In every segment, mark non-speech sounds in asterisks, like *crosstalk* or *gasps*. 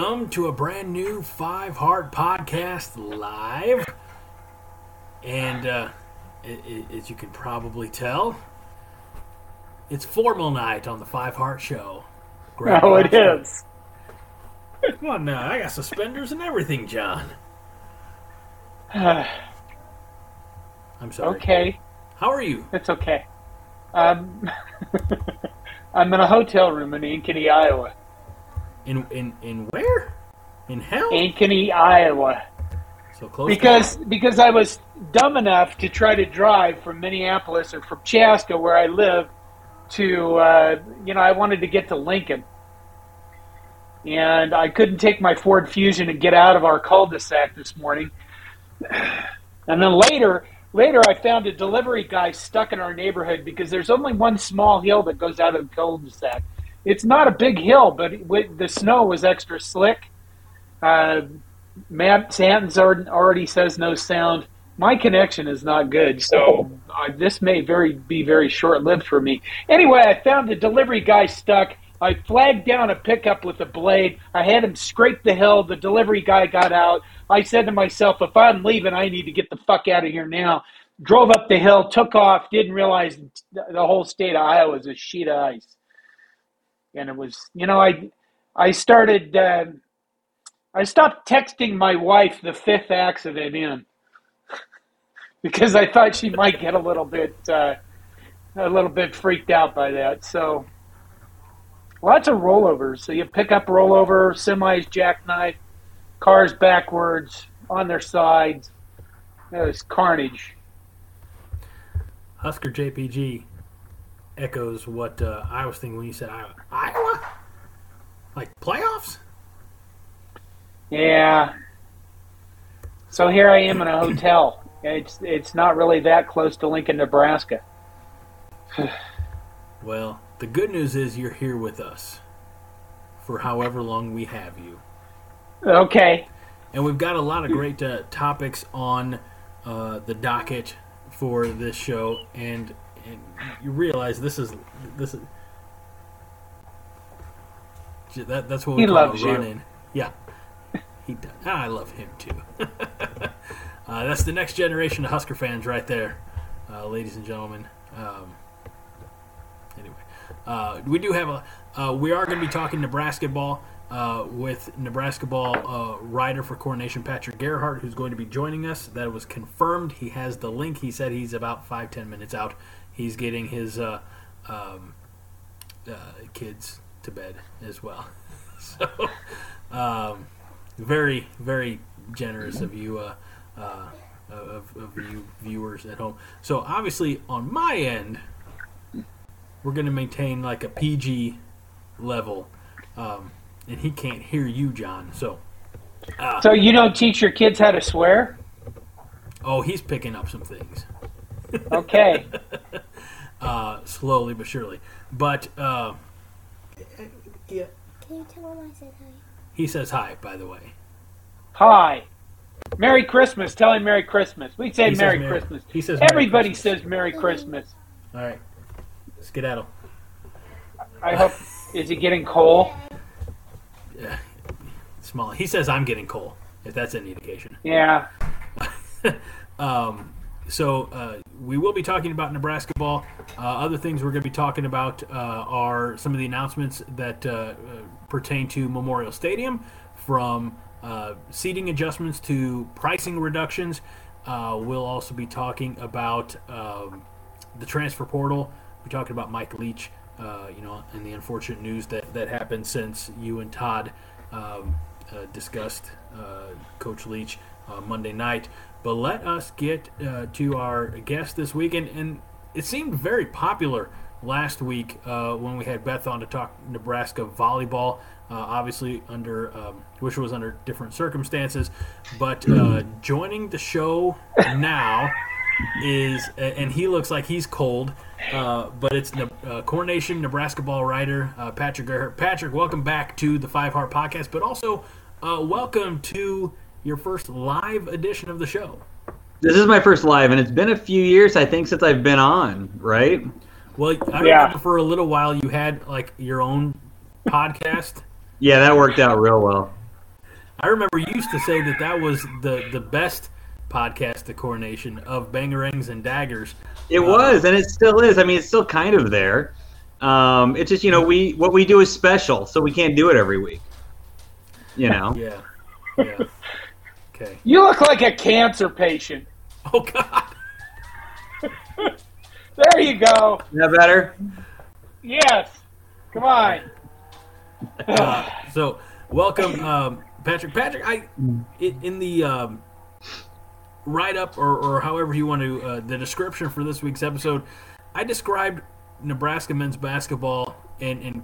welcome to a brand new Five Heart Podcast live. And uh, i- i- as you can probably tell, it's formal night on the Five Heart Show. Grab Oh, it glass- is. Come on now, I got suspenders and everything, John. *sighs* I'm sorry. Okay. How are you? it's okay. Um, *laughs* I'm in a hotel room in Ankeny, Iowa. In in in where? In hell? Ankeny, Iowa. so close. Because because I was dumb enough to try to drive from Minneapolis or from Chaska, where I live, to uh, you know I wanted to get to Lincoln, and I couldn't take my Ford Fusion and get out of our cul-de-sac this morning. And then later, later I found a delivery guy stuck in our neighborhood because there's only one small hill that goes out of the cul-de-sac. It's not a big hill, but it, the snow was extra slick. Uh, Matt Sands already already says no sound. My connection is not good, so uh, this may very be very short lived for me. Anyway, I found the delivery guy stuck. I flagged down a pickup with a blade. I had him scrape the hill. The delivery guy got out. I said to myself, if I'm leaving, I need to get the fuck out of here now. Drove up the hill, took off, didn't realize the whole state of Iowa is a sheet of ice. And it was, you know, I, I started, uh, I stopped texting my wife the fifth accident in *laughs* because I thought she might get a little bit, uh, a little bit freaked out by that. So lots of rollovers. So you pick up rollover, semis jackknife, cars backwards on their sides. It was carnage. Husker JPG echoes what uh, I was thinking when you said Iowa. Iowa? Like playoffs? Yeah. So here I am in a hotel. It's it's not really that close to Lincoln, Nebraska. *sighs* Well, the good news is you're here with us for however long we have you. Okay. And we've got a lot of great uh, topics on uh, the docket for this show, and, and you realize this is this is that, that's what we He call loves a you. in. Yeah, he does. I love him too. *laughs* uh, that's the next generation of Husker fans right there, uh, ladies and gentlemen. Um, anyway, uh, we do have a. Uh, we are going to be talking Nebraska ball uh, with Nebraska ball uh, writer for Corn Nation Patrick Gerhardt, who's going to be joining us. That was confirmed. He has the link. He said he's about five ten minutes out. He's getting his uh, um, uh, kids to bed as well. *laughs* so, um, very very generous of you. Uh, uh, of, of you viewers at home. So obviously on my end, we're going to maintain like a PG level, um, and he can't hear you, John. So, So you don't teach your kids how to swear? oh, he's picking up some things Okay. *laughs* uh, slowly but surely. But uh, yeah, Can you tell him I said hi? he says hi, by the way. Hi. Merry Christmas. Tell him Merry Christmas. We say He says Merry Merry- Christmas. he says Merry Everybody Christmas. says Merry Christmas. All right, skedaddle. I hope. Is he getting coal? Yeah, small. He says I'm getting coal. If that's any indication. Yeah. *laughs* Um, so uh, we will be talking about Nebraska ball. Uh, other things we're going to be talking about uh, are some of the announcements that uh, uh, pertain to Memorial Stadium, from uh, seating adjustments to pricing reductions. We'll also be talking about um, the transfer portal. We're talking about Mike Leach, you know, and the unfortunate news that, that happened since you and Todd um, discussed Coach Leach Monday night. But let us get uh, to our guest this week, and, and it seemed very popular last week uh, when we had Beth on to talk Nebraska volleyball. Uh, obviously, under um, which was under different circumstances, but uh, joining the show now is, and he looks like he's cold, uh, but it's Ne- uh, Corn Nation Nebraska ball writer Patrick. Patrick, welcome back to the Five Heart Podcast, but also welcome to your first live edition of the show. This is my first live, and it's been a few years, I think, since I've been on. Right? Well, I Yeah. remember for a little while you had like your own podcast. *laughs* Yeah, that worked out real well. I remember you used to say that that was the the best podcast, the Corn Nation of bangerangs and daggers. It was, and it still is. I mean, it's still kind of there. Um, it's just you know we what we do is special, so we can't do it every week. You know. Yeah, yeah. Okay. You look like a cancer patient. Oh God. *laughs* There you go. Is that better? Yes. Come on. Uh, so welcome, um, Patrick. Patrick, I i- in the um, write up or, or however you want to uh, the description for this week's episode, I described Nebraska men's basketball and and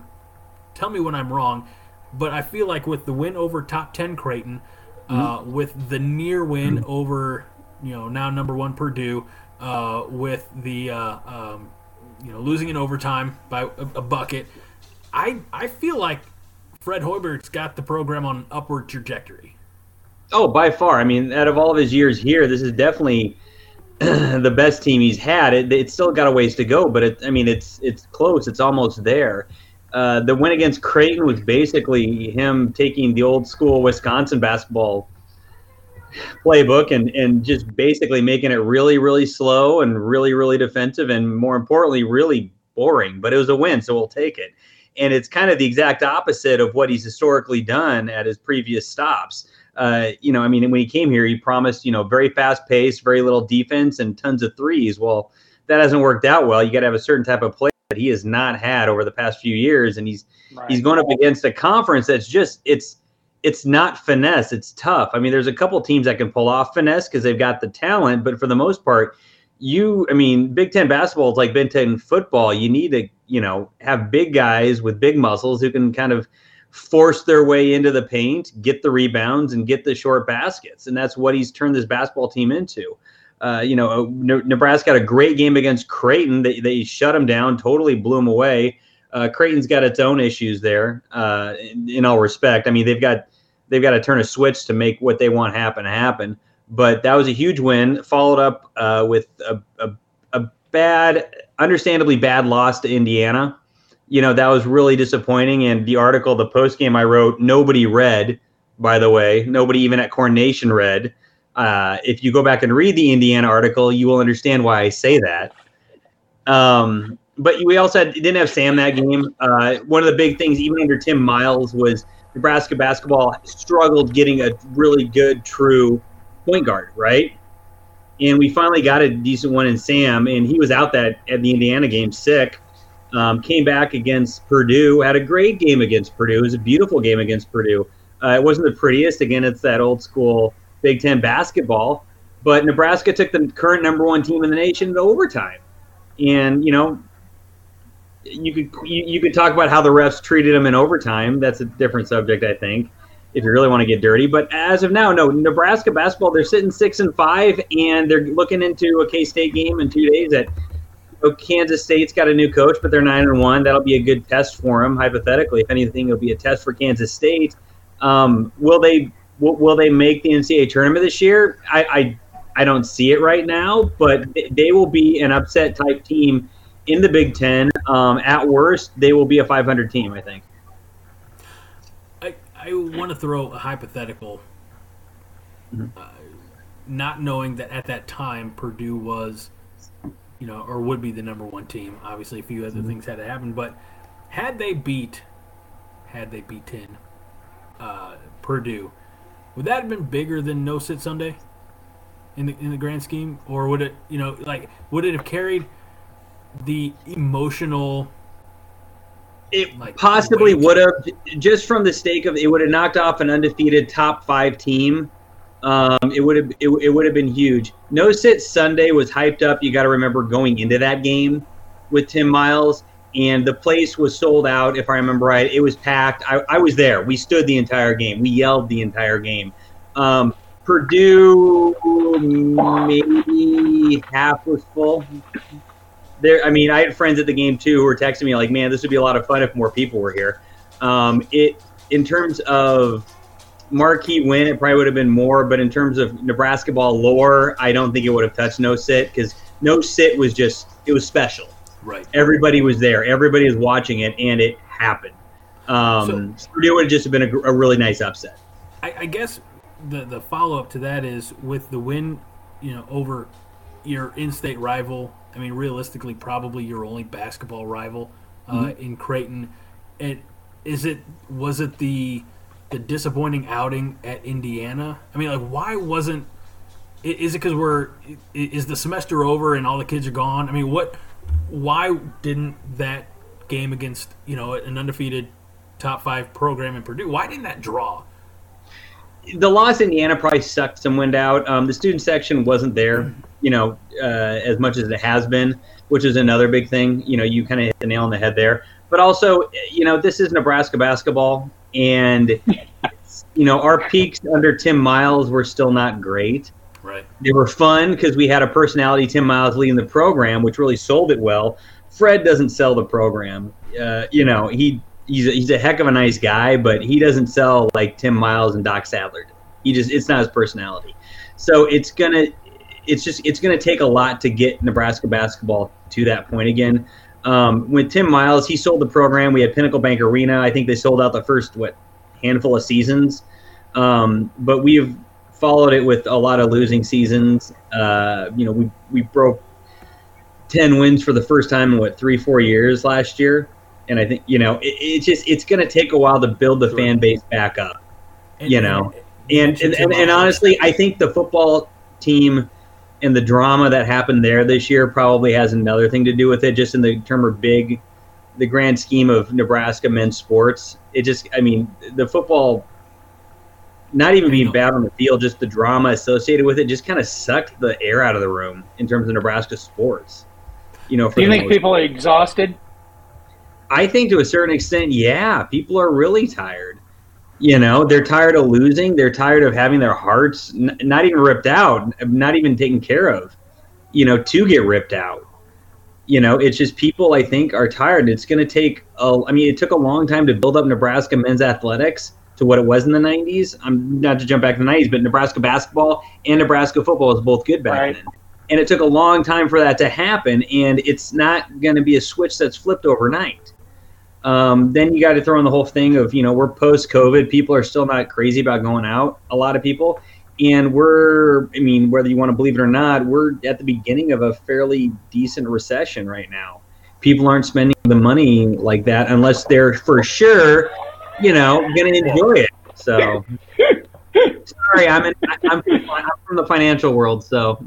tell me when I'm wrong, but I feel like with the win over top ten Creighton, uh, with the near win over you know now number one Purdue, uh, with the uh, um, you know losing in overtime by a, a bucket, I I feel like Fred Hoiberg's got the program on an upward trajectory. Oh, by far. I mean, out of all of his years here, this is definitely *clears throat* the best team he's had. It, it's still got a ways to go, but it, I mean, it's it's close. It's almost there. Uh, the win against Creighton was basically him taking the old school Wisconsin basketball playbook and, and just basically making it really, really slow and really, really defensive and more importantly, really boring. But it was a win, so we'll take it. And it's kind of the exact opposite of what he's historically done at his previous stops. Uh, you know, I mean, when he came here, he promised, you know, very fast pace, very little defense, and tons of threes. Well, that hasn't worked out well. You got to have a certain type of play that he has not had over the past few years, and he's Right. he's going up against a conference that's just it's it's not finesse. It's tough. I mean, there's a couple teams that can pull off finesse because they've got the talent, but for the most part, you, I mean, Big Ten basketball is like Big Ten football. You need to, you know, have big guys with big muscles who can kind of force their way into the paint, get the rebounds, and get the short baskets. And that's what he's turned this basketball team into. Uh, you know, Nebraska had a great game against Creighton. They, they shut them down, totally blew them away. Uh, Creighton's got its own issues there. Uh, in, in all respect, I mean, they've got they've got to turn a switch to make what they want happen happen. But that was a huge win, followed up uh, with a, a, a bad, understandably bad loss to Indiana. You know, that was really disappointing. And the article, the post game I wrote, nobody read, by the way. Nobody even at Corn Nation read. Uh, if you go back and read the Indiana article, you will understand why I say that. Um, but we also had, didn't have Sam that game. Uh, one of the big things, even under Tim Miles, was Nebraska basketball struggled getting a really good, true point guard, right? And we finally got a decent one in Sam, and he was out that at the Indiana game sick. Um, came back against Purdue, had a great game against Purdue. It was a beautiful game against Purdue. Uh, it wasn't the prettiest. Again, it's that old school Big Ten basketball. But Nebraska took the current number one team in the nation to overtime, and you know you could you, you could talk about how the refs treated them in overtime. That's a different subject, I think, if you really want to get dirty. But as of now, no, Nebraska basketball they're sitting six and five, and they're looking into a K State game in two days. At Kansas State's got a new coach, but they're nine and one. That'll be a good test for them, hypothetically. If anything, it'll be a test for Kansas State. Um, will they will, will they make the NCAA tournament this year? I, I I don't see it right now, but they- will be an upset type team in the Big Ten. Um, at worst, they will be a 500 team, I think. I, I want to throw a hypothetical, Mm-hmm. uh, not knowing that at that time Purdue was, you know, or would be the number one team. Obviously, a few other Mm-hmm. things had to happen, but had they beat, had they beaten uh, Purdue, would that have been bigger than No Sit Sunday in the in the grand scheme, or would it, you know, like would it have carried the emotional? It Like, possibly weight. would have, just from the stake of it would have knocked off an undefeated top five team. Um, it would have it, it would have been huge. No sit Sunday was hyped up. You got to remember going into that game with Tim Miles, and the place was sold out. If I remember right, it was packed. I, I was there. We stood the entire game. We yelled the entire game. Um, Purdue maybe half was full. There, I mean, I had friends at the game too who were texting me like, "Man, this would be a lot of fun if more people were here." Um, it in terms of marquee win, it probably would have been more, but in terms of Nebraska ball lore, I don't think it would have touched no sit because no sit was just it was special. Right. Everybody was there, everybody was watching it, and it happened. Um, Purdue would have just been a, a really nice upset. I, I guess the the follow up to that is with the win, you know, over your in-state rival. I mean, realistically, probably your only basketball rival uh, Mm-hmm. in Creighton. It is it was it the the disappointing outing at Indiana? I mean, like, why wasn't? Is it because we're is the semester over and all the kids are gone? I mean, what? Why didn't that game against you know an undefeated top five program in Purdue? Why didn't that draw? the loss in Indiana probably sucked some wind out. Um, the student section wasn't there, you know, uh, as much as it has been, which is another big thing. You know, you kind of hit the nail on the head there. But also, you know, this is Nebraska basketball, and you know, our peaks under Tim Miles were still not great. Right. They were fun because we had a personality, Tim Miles, leading the program, which really sold it well. Fred doesn't sell the program. Uh, you know, he he's a, he's a heck of a nice guy, but he doesn't sell like Tim Miles and Doc Sadler. He just it's not his personality. So it's gonna it's just it's gonna take a lot to get Nebraska basketball to that point again. Um, with Tim Miles, he sold the program. We had Pinnacle Bank Arena. I think they sold out the first what handful of seasons. Um, but we've followed it with a lot of losing seasons. Uh, you know, we we broke ten wins for the first time in what three four years last year, and I think you know it, it's just it's going to take a while to build the Sure. fan base back up. And- You know, And and, and, and honestly, I think the football team and the drama that happened there this year probably has another thing to do with it, just in the term of big, the grand scheme of Nebraska men's sports. It just, I mean, the football, not even being bad on the field, just the drama associated with it, just kind of sucked the air out of the room in terms of Nebraska sports. You know, for Do you think people are exhausted? I think to a certain extent, yeah, people are really tired. You know, they're tired of losing. They're tired of having their hearts n- not even ripped out, not even taken care of. You know, to get ripped out. You know, it's just people. I think are tired. It's going to take. A, I mean, it took a long time to build up Nebraska men's athletics to what it was in the '90s. I'm not to jump back to the '90s, but Nebraska basketball and Nebraska football was both good back Right. then. And it took a long time for that to happen and it's not going to be a switch that's flipped overnight. Um, then you got to throw in the whole thing of you know we're post covid people are still not crazy about going out a lot of people. And we're i mean whether you want to believe it or not we're at the beginning of a fairly decent recession right now. People aren't spending the money like that unless they're for sure you know going to enjoy it so *laughs* sorry i'm in, I'm, I'm from the financial world so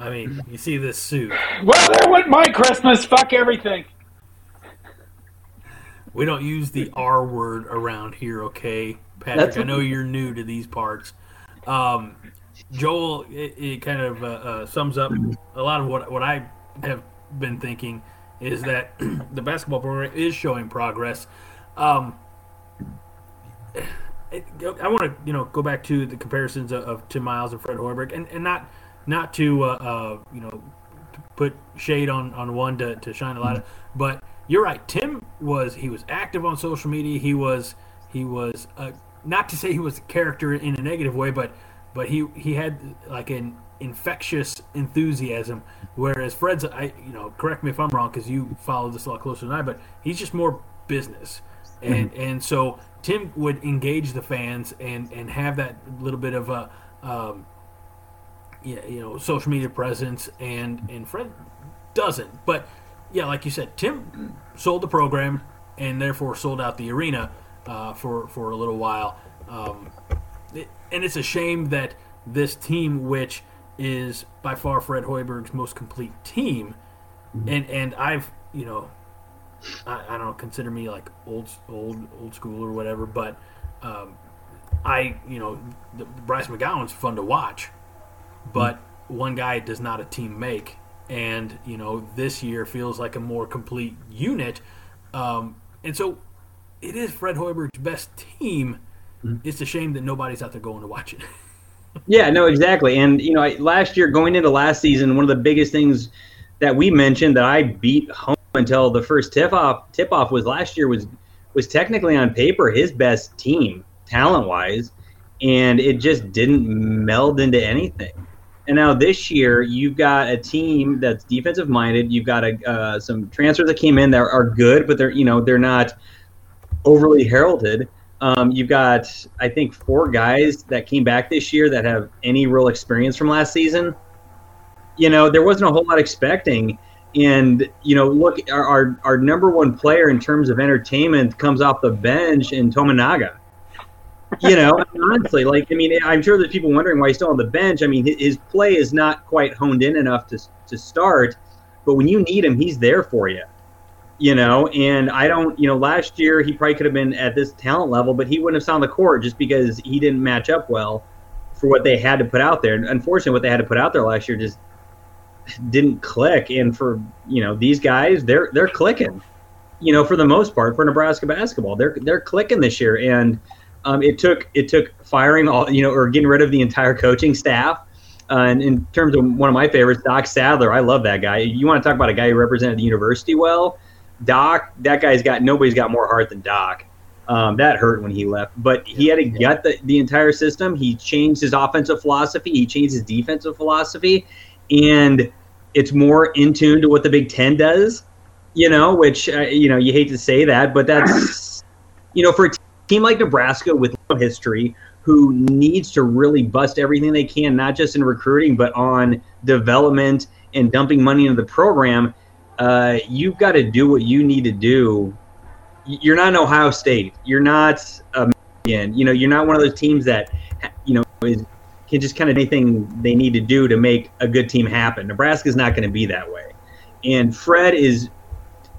I mean, you see this suit. Well, there went my Christmas. Fuck everything. We don't use the R word around here, okay, Patrick? That's I know you're new to these parts. Um, Joel, it, it kind of uh, uh, sums up a lot of what what I have been thinking is that *clears throat* the basketball program is showing progress. Um, it, I want to you know go back to the comparisons of, of Tim Miles and Fred Hoiberg, and, and not not to uh, uh, you know put shade on, on one to, to shine a light, but you're right. Tim was he was active on social media. He was he was uh, not to say he was a character in a negative way, but but he he had like an infectious enthusiasm. Whereas Fred's, I you know, correct me if I'm wrong because you follow this a lot closer than I, but he's just more business, and and so Tim would engage the fans and and have that little bit of a. Um, yeah, you know, social media presence, and and Fred doesn't. But yeah, like you said, Tim sold the program and therefore sold out the arena uh, for for a little while. Um, it, and it's a shame that this team, which is by far Fred Hoiberg's most complete team, and and I've you know, I, I don't know, consider me like old old old school or whatever, but um, I you know, the, Bryce McGowens fun to watch but one guy does not a team make. And you know, this year feels like a more complete unit. Um, and so, it is Fred Hoiberg's best team. It's a shame that nobody's out there going to watch it. *laughs* Yeah, no, exactly. And you know, I, last year going into last season, one of the biggest things that we mentioned that I beat home until the first tip off tip off was last year was was technically on paper his best team talent wise, and it just didn't meld into anything. And now this year, you've got a team that's defensive minded. You've got a, uh, some transfers that came in that are good, but they're you know they're not overly heralded. Um, you've got, I think, four guys that came back this year that have any real experience from last season. You know, there wasn't a whole lot expecting. And, you know, look, our, our, our number one player in terms of entertainment comes off the bench in Tominaga. You know, *laughs* honestly, like, I mean, I'm sure there's people wondering why he's still on the bench. I mean, his, play is not quite honed in enough to, to start, but when you need him, he's there for you you know, and I don't, you know, last year he probably could have been at this talent level, but he wouldn't have signed the court just because he didn't match up well for what they had to put out there. And unfortunately, what they had to put out there last year just didn't click. And for you know these guys, they're they're clicking. You know, for the most part, for Nebraska basketball, they're they're clicking this year. And um, it took it took firing all you know or getting rid of the entire coaching staff. Uh, and in terms of one of my favorites, Doc Sadler, I love that guy. You want to talk about a guy who represented the university well? Doc, that guy's got nobody's got more heart than Doc. Um, that hurt when he left, but he had to gut the, the entire system. He changed his offensive philosophy. He changed his defensive philosophy, and it's more in tune to what the Big Ten does. You know, which uh, you know you hate to say that, but that's you know for a team like Nebraska with history who needs to really bust everything they can, not just in recruiting but on development and dumping money into the program uh, you've got to do what you need to do. You're not an Ohio State. You're not a. You know, you're not one of those teams that, you know, is, can just kind of anything they need to do to make a good team happen. Nebraska's not going to be that way. And Fred is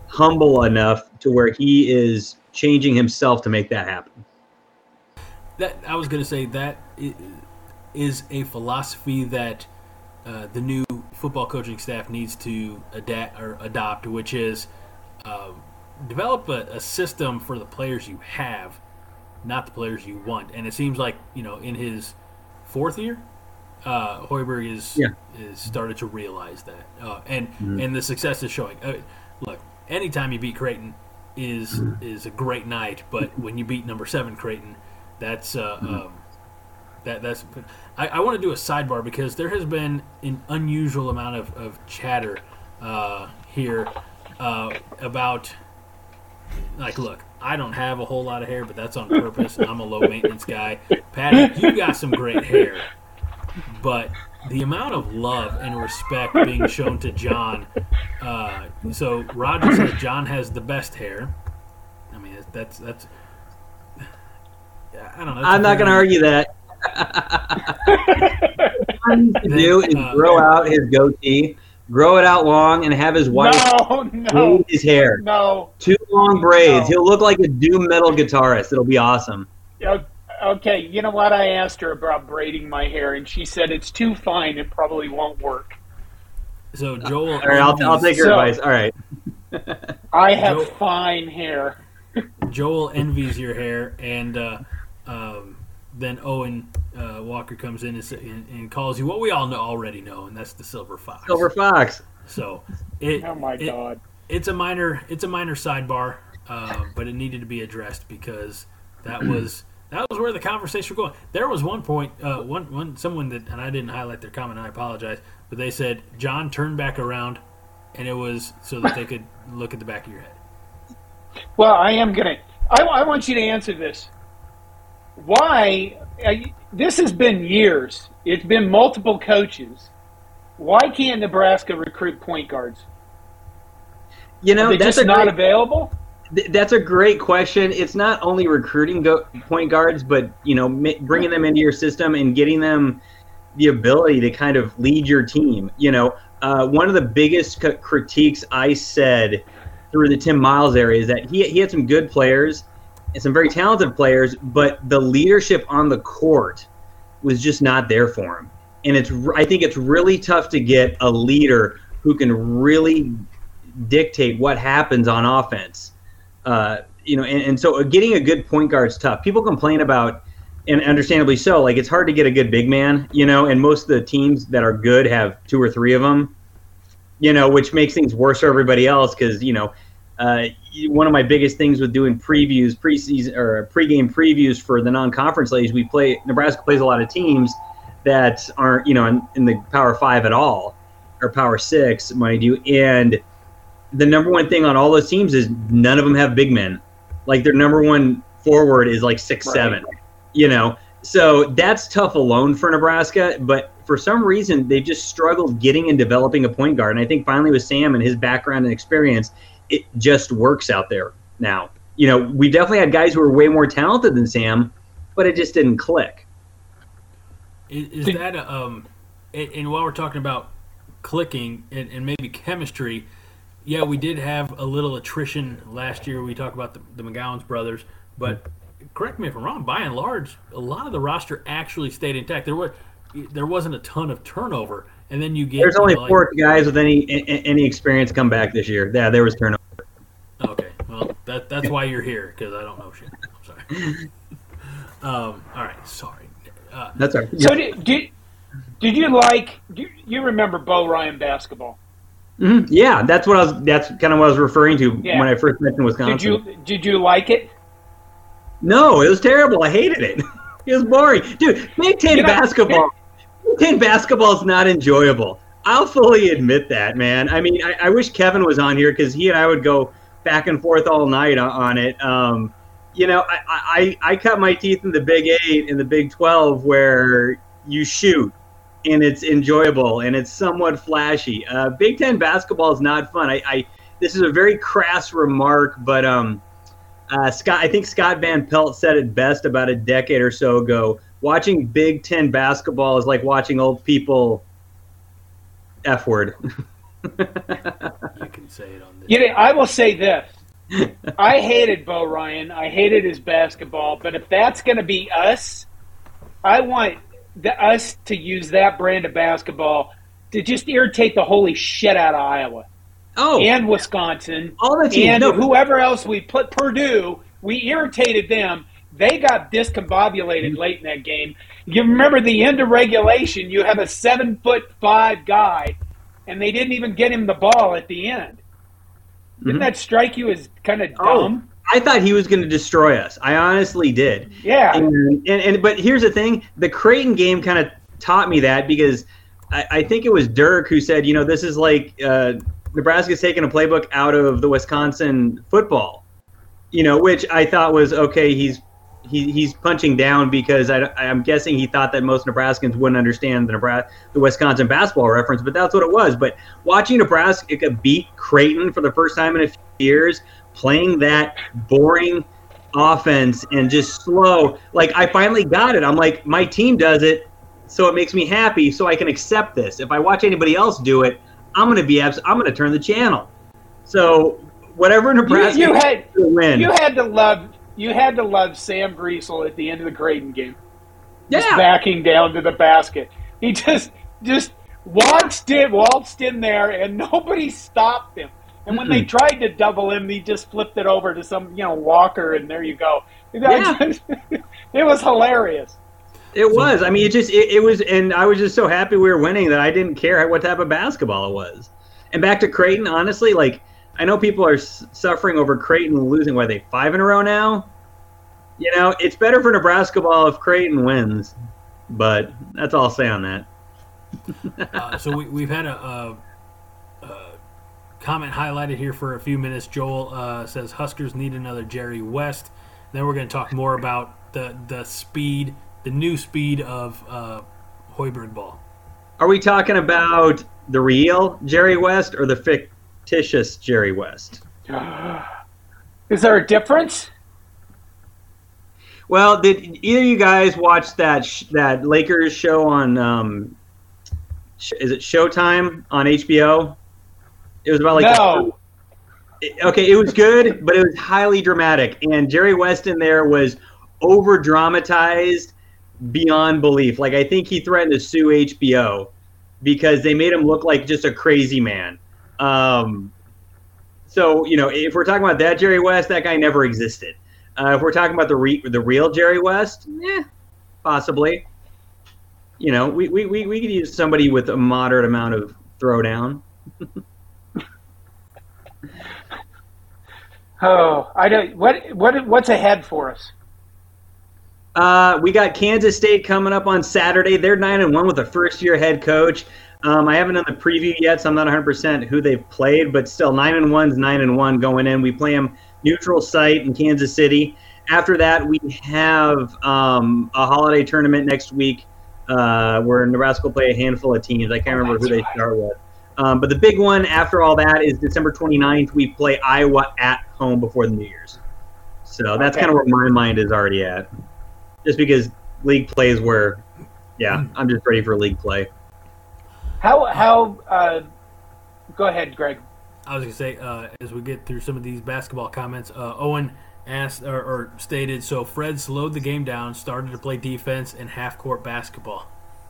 humble enough to where he is changing himself to make that happen. That I was going to say that is a philosophy that uh, the new football coaching staff needs to adapt or adopt, which is uh, develop a, a, system for the players you have, not the players you want. And it seems like you know in his fourth year, uh, Hoiberg is yeah. is started to realize that, uh, and mm-hmm. and the success is showing. Uh, look, anytime you beat Creighton is mm-hmm. is a great night, but when you beat number seven Creighton, that's uh, mm-hmm. um, that that's I, I want to do a sidebar because there has been an unusual amount of, of chatter uh, here uh, about like look I don't have a whole lot of hair but that's on purpose I'm a low maintenance guy Patty you got some great hair but the amount of love and respect being shown to John uh, so Roger says John has the best hair I mean that's that's I don't know. I'm not going to argue that *laughs* to do is uh, grow out his goatee, grow it out long, and have his wife no, no, his hair. No, two long braids. No. He'll look like a doom metal guitarist. It'll be awesome. Okay, you know what? I asked her about braiding my hair, and she said it's too fine. It probably won't work. So Joel, all right, I'll, I'll take your so, advice. All right. *laughs* I have Joel, fine hair. *laughs* Joel envies your hair, and uh, um, then Owen uh, Walker comes in and, and, and, calls you what we all know already know, and that's the silver fox. Silver fox. So it. oh my it, god! It's a minor. It's a minor sidebar, uh, but it needed to be addressed because that was that was where the conversation was going. There was one point, uh, one one someone that, and I didn't highlight their comment. I apologize, but they said John turned back around, and it was so that they could look at the back of your head. Well, I am gonna. I, I want you to answer this why uh, this has been years. It's been multiple coaches. Why can't Nebraska recruit point guards? You know, that's just not great, available. That's a great question. It's not only recruiting go, point guards, but you know, bringing them into your system and getting them the ability to kind of lead your team. You know, uh, one of the biggest critiques I said through the Tim Miles area is that he, he had some good players and some very talented players, but the leadership on the court was just not there for him. And it's I think it's really tough to get a leader who can really dictate what happens on offense. Uh, you know, and, and so getting a good point guard is tough. People complain about, and understandably so, like it's hard to get a good big man. You know, and most of the teams that are good have two or three of them. You know, which makes things worse for everybody else because you know uh, one of my biggest things with doing previews, preseason or pregame previews for the non-conference leagues, we play. Nebraska plays a lot of teams that aren't, you know, in, in the Power Five at all, or Power Six, mind you. And the number one thing on all those teams is none of them have big men. Like their number one forward is like six Right. seven. You know, so that's tough alone for Nebraska. But for some reason, they just struggled getting and developing a point guard. And I think finally with Sam and his background and experience, it just works out there now. You know, we definitely had guys who were way more talented than Sam, but it just didn't click. Is, is that a, um, and, and while we're talking about clicking and, and maybe chemistry, yeah, we did have a little attrition last year. We talked about the, the McGowens brothers, but correct me if I'm wrong. By and large, a lot of the roster actually stayed intact. There was there wasn't a ton of turnover, and then you get There's only know, like- four guys with any a- a- any experience come back this year. Yeah, there was turnover. Okay, well that that's why you're here because I don't know shit. I'm sorry. *laughs* Um, all right, sorry. Uh, That's all right. So did, did did you like? Do you, you remember Bo Ryan basketball? Mhm. Yeah, that's what I was. That's kind of what I was referring to Yeah. when I first mentioned Wisconsin. Did you did you like it? No, it was terrible. I hated it. *laughs* It was boring, dude. Big Ten You know, basketball. Big Ten basketball is not enjoyable. I'll fully admit that, man. I mean, I, I wish Kevin was on here because he and I would go back and forth all night on, on it. Um, you know, I, I I cut my teeth in the Big Eight and the Big Twelve where you shoot and it's enjoyable and it's somewhat flashy. Uh, Big Ten basketball is not fun. I, I this is a very crass remark, but um, uh, Scott, I think Scott Van Pelt said it best about a decade or so ago. Watching Big Ten basketball is like watching old people f word. *laughs* you can say it on this. You know, I will say this. I hated Bo Ryan. I hated his basketball. But if that's going to be us, I want the, us to use that brand of basketball to just irritate the holy shit out of Iowa oh, and Wisconsin all the teams. and no, whoever else we put Purdue. We irritated them. They got discombobulated late in that game. You remember the end of regulation? You have a seven foot five guy, and they didn't even get him the ball at the end. Didn't Mhm. that strike you as kind of Oh. dumb? I thought he was going to destroy us. I honestly did. Yeah. And, and, and but here's the thing: the Creighton game kind of taught me that because I, I think it was Dirk who said, you know, this is like uh, Nebraska's taking a playbook out of the Wisconsin football, you know, which I thought was okay. He's he, he's punching down because I, I'm guessing he thought that most Nebraskans wouldn't understand the Nebraska, the Wisconsin basketball reference, but that's what it was. But watching Nebraska beat Creighton for the first time in a few years, playing that boring offense and just slow, like I finally got it. I'm like, my team does it, so it makes me happy, so I can accept this. If I watch anybody else do it, I'm gonna be abs- I'm gonna turn the channel. So whatever You, Nebraska you had will win. you had to love you had to love Sam Griesel at the end of the Creighton game. Just yeah. backing down to the basket. He just just waltzed in, waltzed in there, and *laughs* nobody stopped him. And when they tried to double him, he just flipped it over to some you know Walker, and there you go. *laughs* Yeah. *laughs* it was hilarious. It was. I mean, it just it, it was, and I was just so happy we were winning that I didn't care what type of basketball it was. And back to Creighton, honestly, like I know people are s- suffering over Creighton losing. Why they five in a row now? You know, it's better for Nebraska ball if Creighton wins, but that's all I'll say on that. Uh, so we, we've had a, a, a comment highlighted here for a few minutes. Joel uh, says Huskers need another Jerry West. Then we're going to talk more about the the speed, the new speed of uh, Hoiberg ball. Are we talking about the real Jerry West or the fictitious Jerry West? *gasps* Is there a difference? Well, did either of you guys watch that sh- that Lakers show on um, sh- is it Showtime on HBO? It was about like no. It- okay, it was good, but it was highly dramatic, and Jerry West in there was over dramatized beyond belief. Like I think he threatened to sue HBO because they made him look like just a crazy man. Um, so you know, if we're talking about that Jerry West, that guy never existed. Uh, if we're talking about the re- the real Jerry West, eh, possibly. You know, we, we, we, we could use somebody with a moderate amount of throwdown. *laughs* *laughs* Oh, I don't. What what what's ahead for us? Uh, we got Kansas State coming up on Saturday. They're nine and one with a first year head coach. Um, I haven't done the preview yet, so I'm not 100 percent who they've played, but still nine and one's nine and one going in. We play them neutral site in Kansas City, after that, we have um, a holiday tournament next week uh, where Nebraska will play a handful of teams. I can't remember who they right. start with. Um, but the big one after all that is December 29th. We play Iowa at home before the New Year's. So that's Okay. kind of where my mind is already at. Just because league play is where, yeah, I'm just ready for league play. How how? Uh, go ahead, Greg. I was gonna say uh, as we get through some of these basketball comments, uh, Owen asked or, or stated so Fred slowed the game down, started to play defense and half court basketball.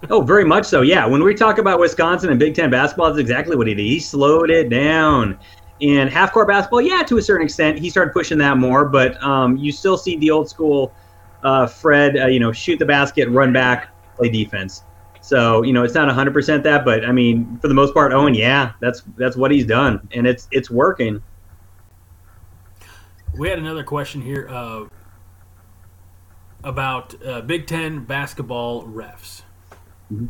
Oh, very much so. Yeah, when we talk about Wisconsin and Big Ten basketball, that's exactly what he did. He slowed it down. And half court basketball, yeah, to a certain extent, he started pushing that more. But um, you still see the old school uh, Fred, uh, you know, shoot the basket, run back, play defense. So you know, it's not 100 percent that, but I mean, for the most part, Owen, yeah, that's that's what he's done, and it's it's working. We had another question here uh, about uh, Big Ten basketball refs. Mhm.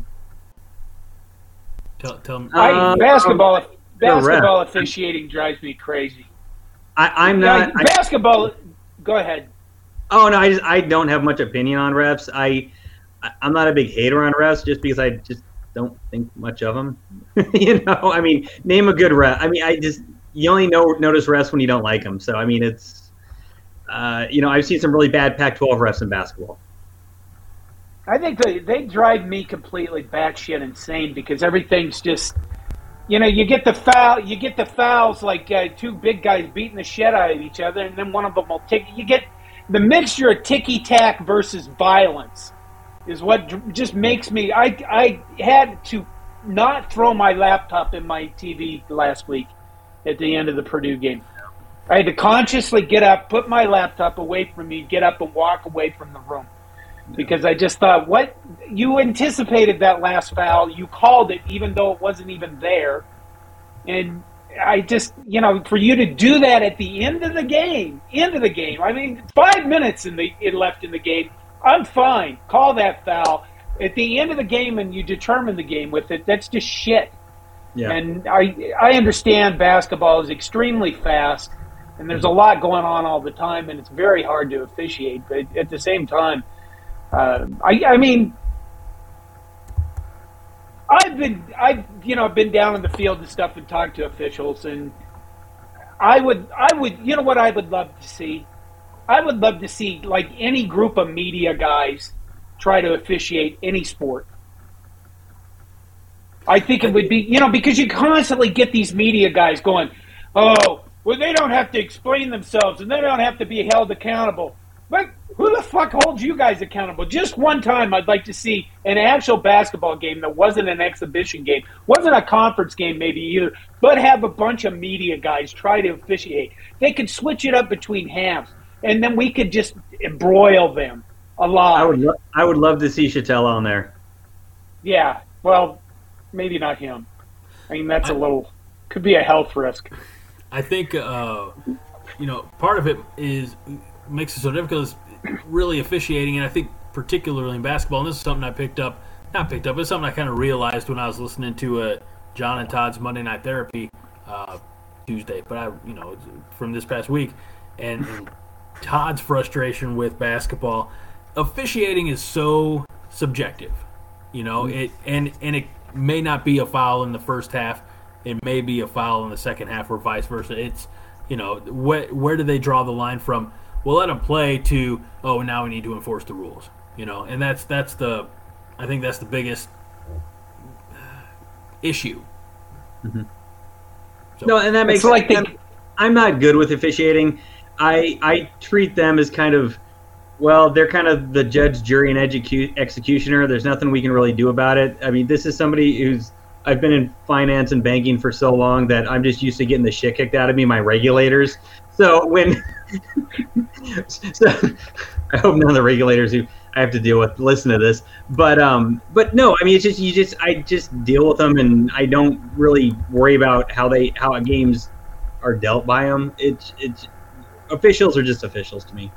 Tell, tell me. I, Um, basketball the ref. basketball officiating drives me crazy. I, I'm not. Yeah, I, basketball. Go ahead. Oh no, I just I don't have much opinion on refs. I I- I'm not a big hater on refs just because I just don't think much of them. *laughs* you know, I mean, name a good ref. I mean, I just you only know notice refs when you don't like them. So I mean, it's uh, you know I've seen some really bad Pac-12 refs in basketball. I think they they drive me completely batshit insane because everything's just, you know, you get the foul, you get the fouls like uh, two big guys beating the shit out of each other, and then one of them will take. You get the mixture of ticky tack versus violence is what just makes me. I I had to not throw my laptop in my TV last week at the end of the Purdue game. I had to consciously get up, put my laptop away from me, get up and walk away from the room because I just thought, what you anticipated that last foul, you called it even though it wasn't even there, and I just, you know, for you to do that at the end of the game, end of the game. I mean, five minutes in the in left in the game, I'm fine. Call that foul at the end of the game, and you determine the game with it. That's just shit. Yeah. And I I understand basketball is extremely fast, and there's a lot going on all the time, and it's very hard to officiate. But at the same time, uh, I I mean, I've been I've you know I've been down in the field and stuff and talked to officials, and I would I would you know what I would love to see. I would love to see like any group of media guys try to officiate any sport. I think it would be, you know, because you constantly get these media guys going, oh, well, they don't have to explain themselves and they don't have to be held accountable. But who the fuck holds you guys accountable? Just one time, I'd like to see an actual basketball game that wasn't an exhibition game, wasn't a conference game, maybe either, but have a bunch of media guys try to officiate. They could switch it up between halves, and then we could just broil them alive. I would lo- I would love to see Chattel on there. Yeah, well, maybe not him. I mean, that's a little could be a health risk. I think uh, you know part of it is makes it so difficult is really officiating, and I think particularly in basketball. And this is something I picked up, not picked up, it's something I kind of realized when I was listening to uh, John and Todd's Monday Night Therapy uh, Tuesday, but I you know from this past week, and, and Todd's frustration with basketball. Officiating is so subjective, you know it, and and it may not be a foul in the first half it may be a foul in the second half or vice versa. It's you know where where do they draw the line from? We'll let them play to oh now we need to enforce the rules. You know, and that's that's the I think that's the biggest issue. Mm-hmm. No, and that makes It's like they, I'm, I'm not good with officiating. I I treat them as kind of well, they're kind of the judge, jury, and execu- executioner. There's nothing we can really do about it. I mean, this is somebody who's I've been in finance and banking for so long that I'm just used to getting the shit kicked out of me, my regulators. So when, *laughs* *laughs* so I hope none of the regulators who I have to deal with listen to this. But um, but no, I mean it's just you just I just deal with them and I don't really worry about how they how games are dealt by them. It's it's officials are just officials to me.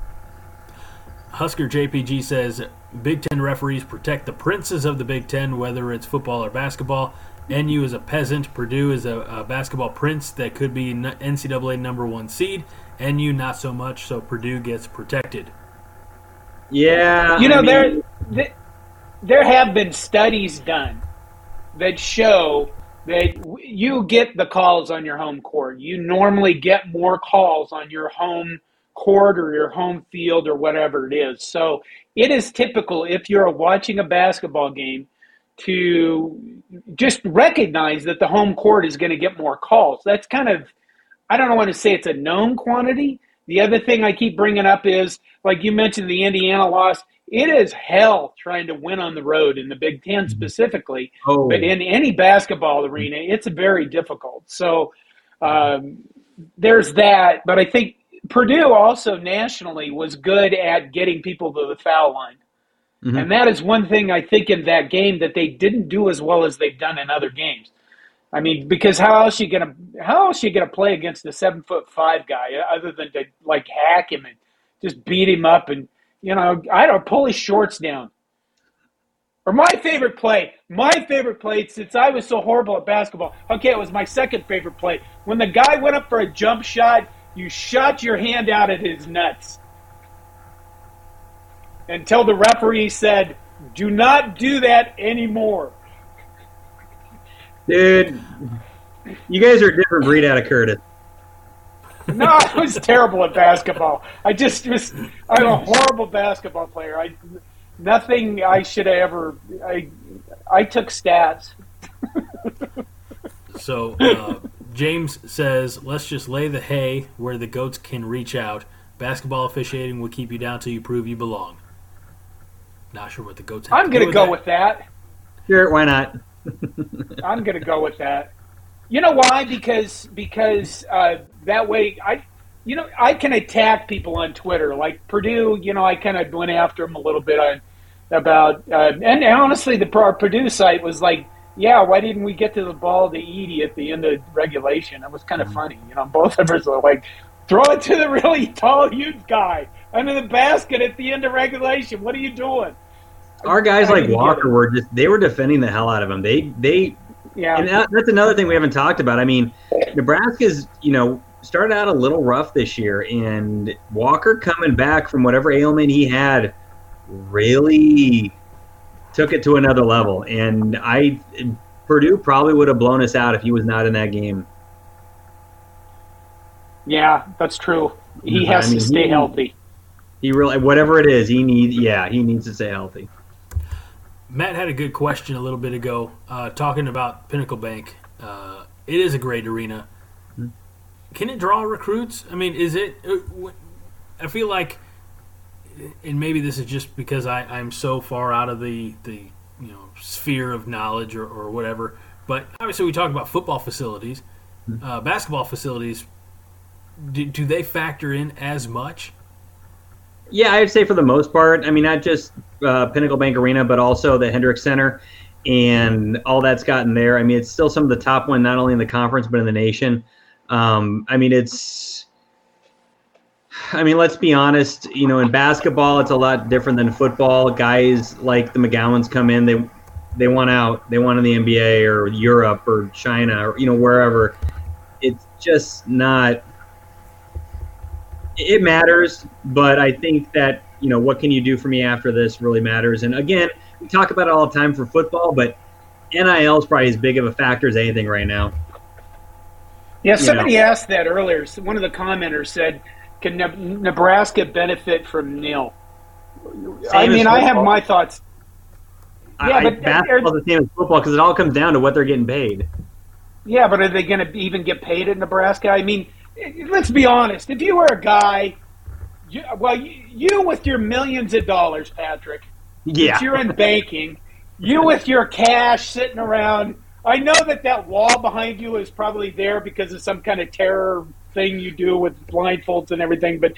Husker JPG says Big Ten referees protect the princes of the Big Ten, whether it's football or basketball. NU is a peasant. Purdue is a, a basketball prince that could be NCAA number one seed. NU not so much, so Purdue gets protected. Yeah, You know, I mean, there, th- there have been studies done that show that you get the calls on your home court. You normally get more calls on your home court or your home field or whatever it is. So it is typical if you're watching a basketball game to just recognize that the home court is going to get more calls. That's kind of, I don't want to say it's a known quantity. The other thing I keep bringing up is, like you mentioned, the Indiana loss. It is hell trying to win on the road in the Big Ten specifically, oh, but in any basketball arena, it's very difficult. So um, there's that. But I think Purdue also nationally was good at getting people to the foul line. Mhm. And that is one thing I think in that game that they didn't do as well as they've done in other games. I mean, because how else you gonna how else you gonna play against a seven foot five guy uh, other than to like hack him and just beat him up and you know I don't pull his shorts down. Or my favorite play, my favorite play since I was so horrible at basketball. Okay, it was my second favorite play when the guy went up for a jump shot. You shot your hand out at his nuts until the referee said, "Do not do that anymore." Dude, you guys are a different breed out of Curtis. *laughs* No, I was terrible at basketball. I just was. I'm a horrible basketball player. I nothing I should have ever. I I took stats. *laughs* So uh, James says, let's just lay the hay where the goats can reach out. Basketball officiating will keep you down till you prove you belong. Not sure what the goats. Have I'm to gonna go that. with that. Sure, why not? *laughs* I'm gonna go with that. You know why? Because because uh, that way I, you know, I can attack people on Twitter. Like Purdue, you know, I kind of went after them a little bit on about, uh, and, and honestly, the our Purdue site was like, yeah, why didn't we get to the ball to Edey at the end of regulation? That was kind of funny, you know. Both of us were like, throw it to the really *laughs* tall, huge guy under the basket at the end of regulation. What are you doing? Our guys I like Walker were just they were defending the hell out of him. They they Yeah, and that, that's another thing we haven't talked about. I mean, Nebraska's you know started out a little rough this year, and Walker coming back from whatever ailment he had really took it to another level. And I Purdue probably would have blown us out if he was not in that game. yeah, that's true. He I has mean, to stay he- healthy. He really whatever it is, he need yeah he needs to stay healthy. Matt had a good question a little bit ago, uh, talking about Pinnacle Bank. Uh, it is a great arena. Can it draw recruits? I mean, is it? I feel like, and maybe this is just because I, I'm so far out of the the you know sphere of knowledge or, or whatever. But obviously, we talk about football facilities, uh, basketball facilities. Do, do they factor in as much? Yeah, I'd say for the most part. I mean, not just uh, Pinnacle Bank Arena, but also the Hendricks Center and all that's gotten there. I mean, it's still some of the top one, not only in the conference but in the nation. Um, I mean, it's. I mean, let's be honest. You know, in basketball, it's a lot different than football. Guys like the McGowens come in, they they want out, they want in the NBA or Europe or China or you know wherever. It's just not it matters, but I think that you know what can you do for me after this really matters. And again, we talk about it all the time for football, but NIL is probably as big of a factor as anything right now. Yeah, you somebody asked that earlier. One of the commenters said, "Can Nebraska benefit from nil?" I Same as mean, I have my thoughts. Yeah, I, but basketball is the same as football because it all comes down to what they're getting paid. Yeah, but are they going to even get paid in Nebraska? I mean, let's be honest. If you were a guy, you, well, you, you with your millions of dollars, Patrick, Yeah, you're in banking, you with your cash sitting around. I know that that wall behind you is probably there because of some kind of terror thing you do with blindfolds and everything. But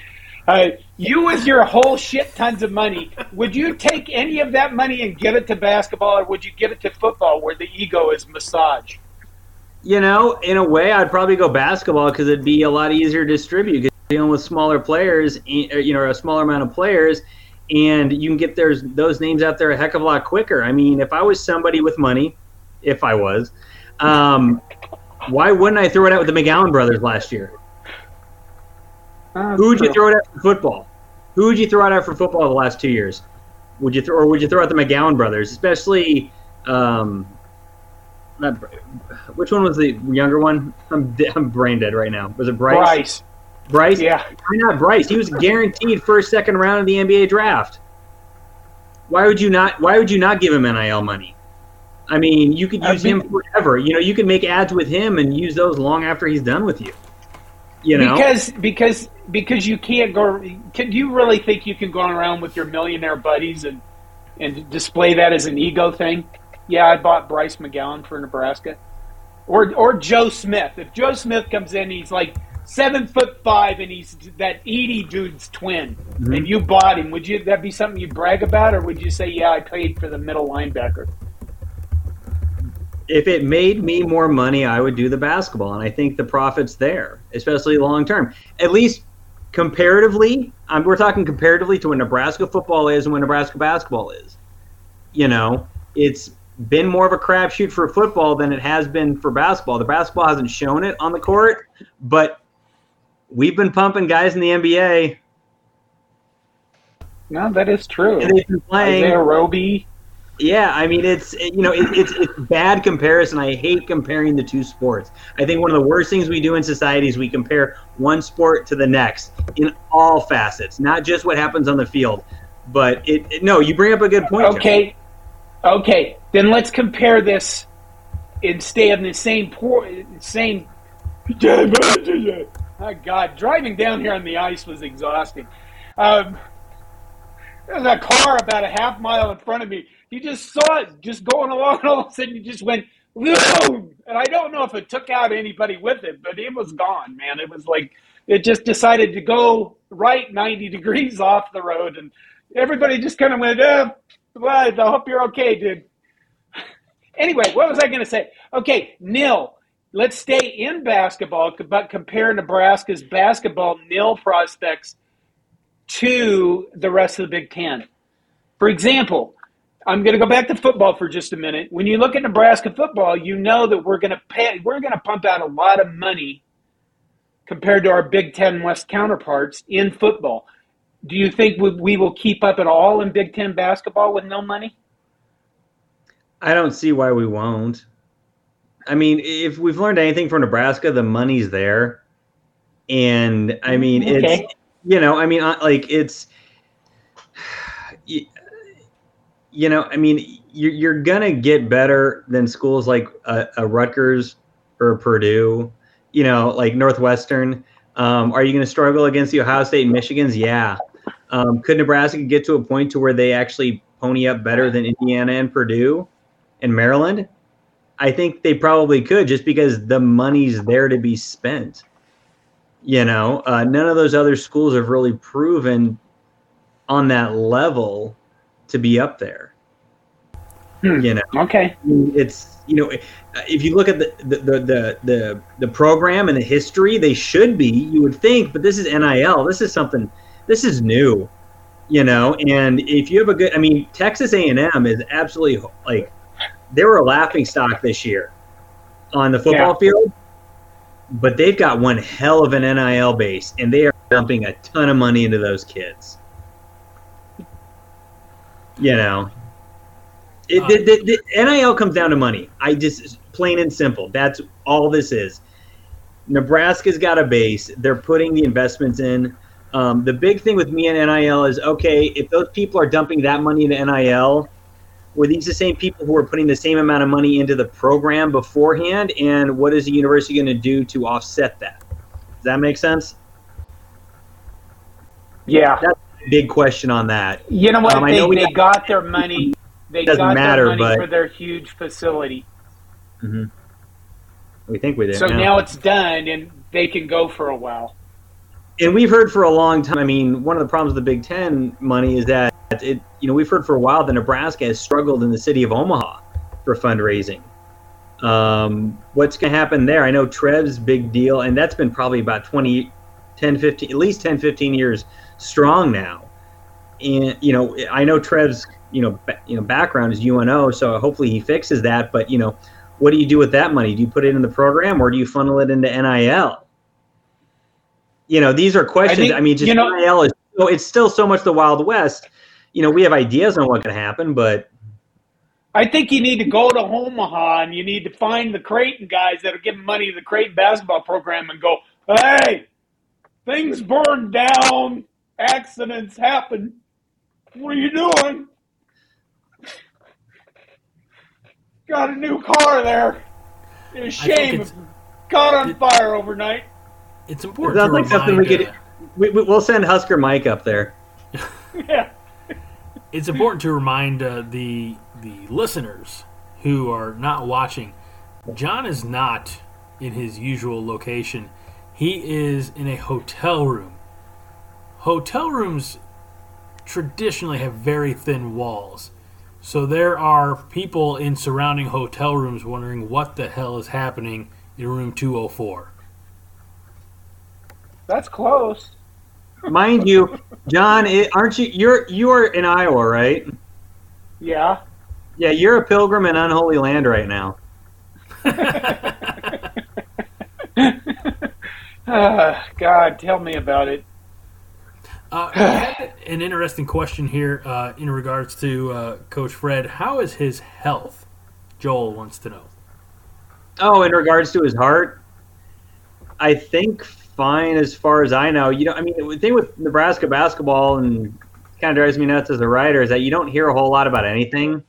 uh, you with your whole shit tons of money, would you take any of that money and give it to basketball, or would you give it to football, where the ego is massaged? You know, in a way, I'd probably go basketball because it'd be a lot easier to distribute. 'cause you're dealing with smaller players, eh, you know, a smaller amount of players, and you can get there's those names out there a heck of a lot quicker. I mean, if I was somebody with money, if I was, um, why wouldn't I throw it out with the McGowan brothers last year? Uh, Who would you throw it out for football? Who would you throw it out for football the last two years? Would you throw, or would you throw out the McGowan brothers, especially? Um, not which one was the younger one? I'm I'm brain dead right now. Was it Bryce? Bryce. Bryce. Yeah. Why not Bryce? He was guaranteed first, second round of the NBA draft. Why would you not? Why would you not give him NIL money? I mean, you could use him forever. You know, you could make ads with him and use those long after he's done with you. You know, Because because because you can't go. Can you really think you can go around with your millionaire buddies and and display that as an ego thing? Yeah, I bought Bryce McGowan for Nebraska, or or Joe Smith. If Joe Smith comes in, he's like seven foot five, and he's that Edey dude's twin, and you bought him. Would you that be something you'd brag about, or would you say, yeah, I paid for the middle linebacker? if it made me more money, I would do the basketball, and I think the profit's there, especially long term. At least comparatively, um, we're talking comparatively to what Nebraska football is and what Nebraska basketball is. You know, it's been more of a crapshoot for football than it has been for basketball. The basketball hasn't shown it on the court, but we've been pumping guys in the NBA. No, that is true. And they've been playing. Isaiah Roby. Yeah, I mean it's you know it, it's it's bad comparison. I hate comparing the two sports. I think one of the worst things we do in society is we compare one sport to the next in all facets, not just what happens on the field. But it, it- no, you bring up a good point. Okay, okay. Then let's compare this and stay in the same por- same. *laughs* Oh God, driving down here on the ice was exhausting. Um, there's a car about a half mile in front of me. You just saw it just going along, and all of a sudden you just went, boom! And I don't know if it took out anybody with it, but it was gone, man. It was like it just decided to go right 90 degrees *laughs* off the road, and everybody just kind of went, eh, well, I hope you're okay, dude. Anyway, what was I going to say? Okay, nil. Let's stay in basketball, but compare Nebraska's basketball nil prospects to the rest of the Big Ten. For example, I'm going to go back to football for just a minute. When you look at Nebraska football, you know that we're going to pay, we're going to pump out a lot of money compared to our Big Ten West counterparts in football. Do you think we, we will keep up at all in Big Ten basketball with no money? I don't see why we won't. I mean, if we've learned anything from Nebraska, the money's there, and I mean, Okay. it's you know, I mean, uh, like it's *sighs* you, know, I mean, you're you're gonna get better than schools like a, a Rutgers or Purdue, you know, like Northwestern. Um, are you going to struggle against the Ohio State and Michigans? Yeah. Um, could Nebraska get to a point to where they actually pony up better than Indiana and Purdue and Maryland? I think they probably could, just because the money's there to be spent. You know, uh, none of those other schools have really proven on that level to be up there. Hmm. You know, Okay. it's you know if you look at the the, the the the the program and the history they should be you would think but this is nil this is something this is new you know and if you have a good i mean texas a&m is absolutely like they were a laughing stock this year on the football field but they've got one hell of an nil base and they are dumping a ton of money into those kids you know it, the, the, the NIL comes down to money. I just plain and simple. That's all this is. Nebraska's got a base. They're putting the investments in. Um, the big thing with me and NIL is okay, if those people are dumping that money into NIL, were these the same people who are putting the same amount of money into the program beforehand? And what is the university going to do to offset that? Does that make sense? Yeah. That's a big question on that. You know what? Um, I they know they have- got their money. They Doesn't got matter, their money but- for their huge facility. We think we did. So yeah. now it's done, and they can go for a while. And we've heard for a long time. I mean, one of the problems with the Big Ten money is that it, you know, we've heard for a while that Nebraska has struggled in the city of Omaha for fundraising. Um, what's going to happen there? I know Trev's big deal, and that's been probably about 20, 10, 15, at least 10, 15 years strong now. And, you know, I know Trev's, you know, ba- you know, background is UNO, so hopefully he fixes that. But, you know, what do you do with that money? Do you put it in the program or do you funnel it into NIL? You know, these are questions. I, think, mean, just you know- NIL is so it's still so much the Wild West. You know, we have ideas on what can happen, but I think you need to go to Omaha and you need to find the Creighton guys that are giving money to the Creighton basketball program and go, hey, things burn down, accidents happen. What are you doing? Got a new car there. It's a I think shame. it's- It caught on fire overnight. It's important sounds to like something we could. We, we- we'll send Husker Mike up there. yeah. it's important to remind uh, the the listeners who are not watching. John is not in his usual location. He is in a hotel room. Hotel rooms traditionally have very thin walls. So there are people in surrounding hotel rooms wondering what the hell is happening in room 204. That's close. Mind you, John, it, aren't you? You're you are in Iowa, right? Yeah. Yeah, you're a pilgrim in unholy land right now. *laughs* Ah, God, tell me about it. Uh, an interesting question here uh, in regards to uh, Coach Fred. How is his health? Joel wants to know. Oh, in regards to his heart, I think fine as far as I know. You know, I mean, the thing with Nebraska basketball and kind of drives me nuts as a writer is that you don't hear a whole lot about anything.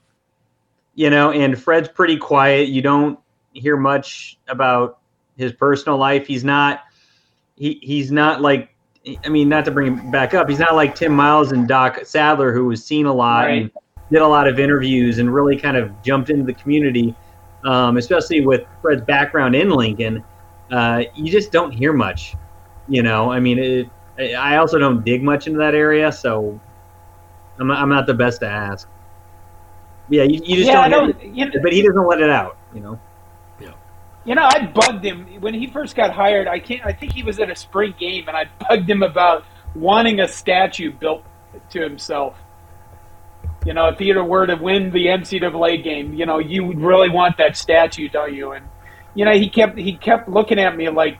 You know, and Fred's pretty quiet. You don't hear much about his personal life. He's not. He he's not like. I mean, not to bring him back up. He's not like Tim Miles and Doc Sadler, who was seen a lot and did a lot of interviews and really kind of jumped into the community um, especially with Fred's background in Lincoln, uh, you just don't hear much. You know, I mean, it, I also don't dig much into that area, so I'm, I'm not the best to ask. Yeah, you, you just yeah, don't. don't. You know, but he doesn't let it out. You know. You know, I bugged him when he first got hired. I can't. I think he was at a spring game, and I bugged him about wanting a statue built to himself. You know, if he were to win the NCAA game, you know, you would really want that statue, don't you? And you know, he kept he kept looking at me like,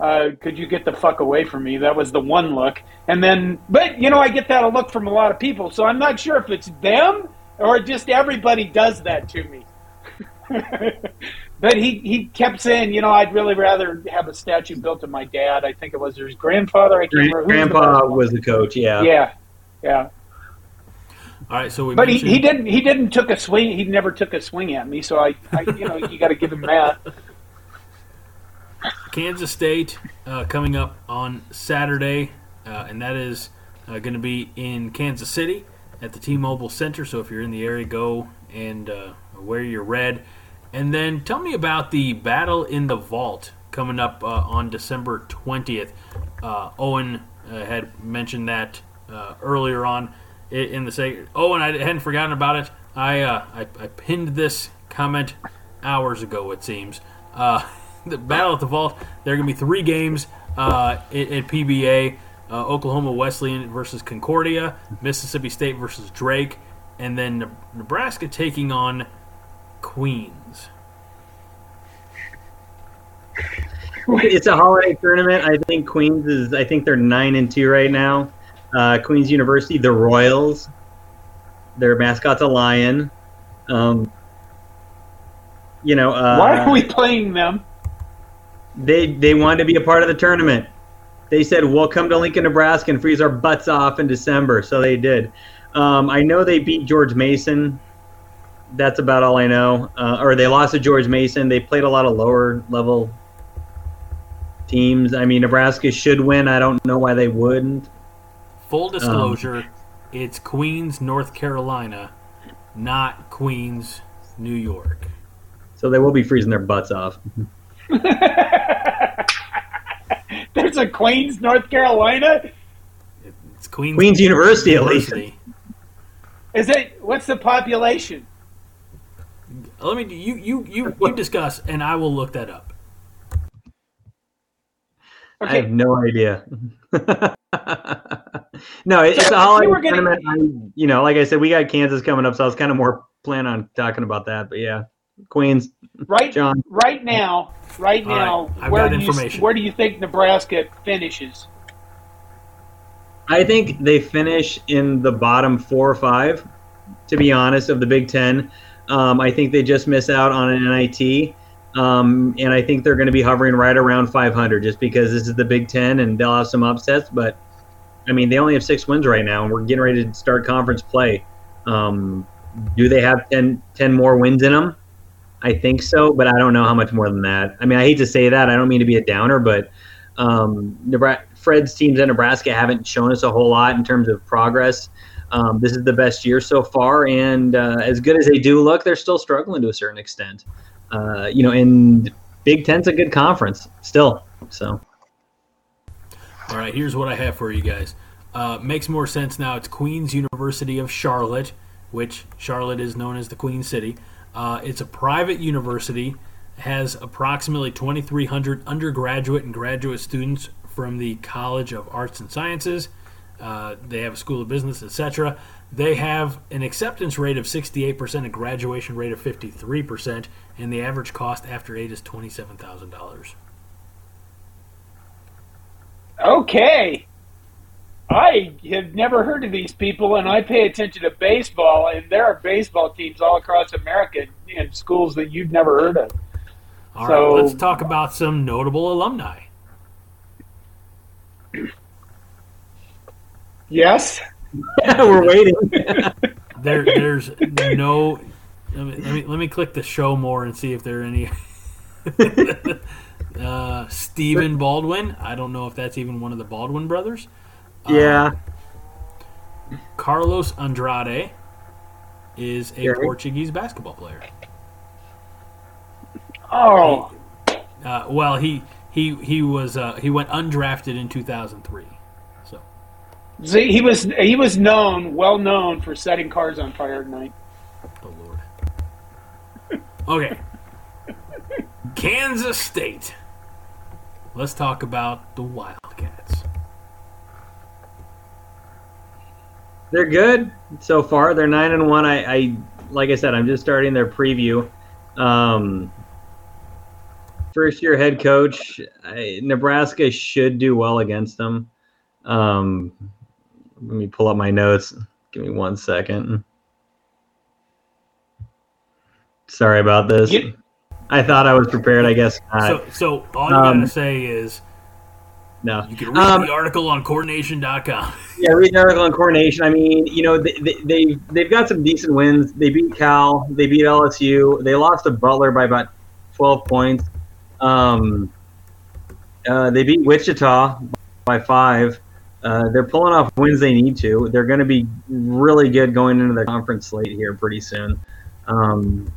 uh, "Could you get the fuck away from me?" That was the one look. And then, but you know, I get that a look from a lot of people, so I'm not sure if it's them or just everybody does that to me. *laughs* But he, he kept saying, you know, I'd really rather have a statue built of my dad. I think it was his grandfather. I can't remember. who was the Grandpa was the coach. Yeah. Yeah, yeah. All right, so we But he, he didn't he didn't took a swing. He never took a swing at me. So I, I you know, you got to give him that. *laughs* Kansas State uh, coming up on Saturday, uh, and that is uh, going to be in Kansas City at the T-Mobile Center. So if you're in the area, go and uh, wear your red. And then tell me about the Battle in the Vault coming up uh, on December 20th. Uh, Owen had mentioned that earlier on in the segment. Owen, I hadn't forgotten about it. I, I I pinned this comment hours ago, it seems. *laughs* *laughs* The Battle at the Vault. There are going to be three games uh, at, at PBA: uh, Oklahoma Wesleyan versus Concordia, Mississippi State versus Drake, and then Ne- Nebraska taking on Queens. *laughs* it's a holiday tournament. I think Queens is. I think they're nine and two right now. Uh, Queens University, the Royals. Their mascot's a lion. Um, you know, uh, Why are we playing them? They they wanted to be a part of the tournament. They said we'll come to Lincoln, Nebraska, and freeze our butts off in December. So they did. Um, I know they beat George Mason. That's about all I know. Uh, or they lost to George Mason. They played a lot of lower level teams. I mean, Nebraska should win. I don't know why they wouldn't. Full disclosure: it's Queens, North Carolina, not Queens, New York. So they will be freezing their butts off. *laughs* There's a Queens, North Carolina. It's Queens, Queens University, at least. University. Is it? What's the population? Let me you you you you discuss, and I will look that up. I have no idea. *laughs* no, it- it's So a holiday you were gonna- I, you know, like I said, we got Kansas coming up, so I was kind of more planning on talking about that. But yeah, Queens, right, John. right now, right All right, now, I've where do you where do you think Nebraska finishes? I think they finish in the bottom four or five, to be honest, of the Big Ten. Um, I think they just miss out on an NIT. Um, and I think they're going to be hovering right around 500 just because this is the Big Ten and they'll have some upsets. But, I mean, they only have six wins right now, and we're getting ready to start conference play. Um, do they have 10, 10 more wins in them? I think so, but I don't know how much more than that. I mean, I hate to say that. I don't mean to be a downer, but um, Nebraska, Fred's teams in Nebraska haven't shown us a whole lot in terms of progress. Um, this is the best year so far, and uh, as good as they do look, they're still struggling to a certain extent. Uh, you know, and Big Ten's a good conference still. So, All right, here's what I have for you guys. Uh, makes more sense now. It's Queen's University of Charlotte, which Charlotte is known as the Queen City. Uh, it's a private university, has approximately 2,300 undergraduate and graduate students from the College of Arts and Sciences. Uh, they have a School of Business, etc. They have an acceptance rate of 68%, a graduation rate of 53%, and the average cost after eight is $27,000. Okay. I have never heard of these people, and I pay attention to baseball, and there are baseball teams all across America in schools that you've never heard of. All So- right, let's talk about some notable alumni. Yes? *laughs* we're waiting. *laughs* There, there's no. Let me, let me let me click the show more and see if there are any. *laughs* uh, Stephen Baldwin. I don't know if that's even one of the Baldwin brothers. Yeah. Carlos Andrade is a? Portuguese basketball player. Oh, Uh, well, he he he was uh, he went undrafted in 2003. So see, he was he was known, well known for setting cars on fire at night. Oh Lord. Okay. Kansas State. Let's talk about the Wildcats. They're good so far. They're nine and one. I, I like I said, I'm just starting their preview. Um, first year head coach. I, Nebraska should do well against them. Um, let me pull up my notes. Give me one second. Sorry about this. You- I thought I was prepared. I guess not. So, so all you um, gotta say is no. you can read Um, the article on cornnation.com. *laughs* Yeah, read the article on coordination. I mean, you know, they, they, they, they've got some decent wins. They beat Cal. They beat LSU. They lost to Butler by about 12 points. Um, uh, they beat Wichita by five. Uh, they're pulling off wins they need to. They're going to be really good going into the conference slate here pretty soon. Um,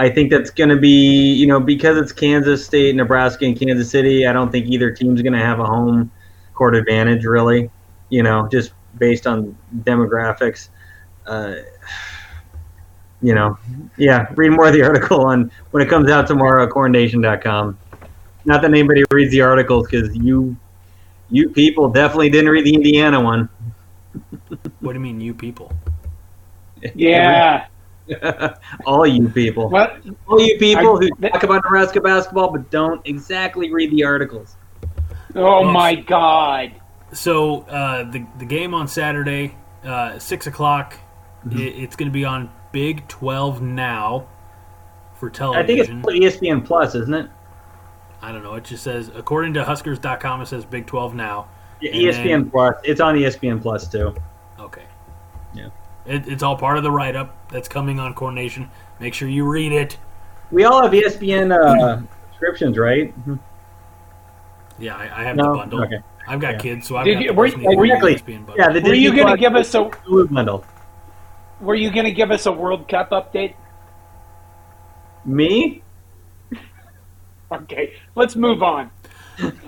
I think that's going to be, you know, because it's Kansas State, Nebraska, and Kansas City. I don't think either team's going to have a home court advantage, really you know, just based on demographics. Uh, you know, yeah, read more of the *laughs* article on when it comes out tomorrow at cornnation.com. Not that anybody reads the articles because you, you people definitely didn't read the Indiana one. What do you mean, you people? Yeah. *laughs* All you people. Well, All you people I- who talk about Nebraska basketball but don't exactly read the articles. oh Well, my God. So uh, the the game on Saturday, uh, six o'clock. Mm-hmm. i it's going to be on Big Twelve now for television. I think it's. ESPN Plus, isn't it? I don't know. It just says according to Huskers.com, it says Big Twelve now. Yeah, ESPN then- Plus. It's on ESPN Plus too. Okay. Yeah. It, it's all part of the write up that's coming on Corn Nation. Make sure you read it. We all have ESPN uh, *clears throat* subscriptions, right? Yeah, I, I have No? the bundle. Okay. I've got Yeah. kids, so I've Did got you- the were- exactly. ESPN bundle. Yeah, the Were you going to give us a bundle. Were you going to give us a World Cup update? Me? Okay, let's move on.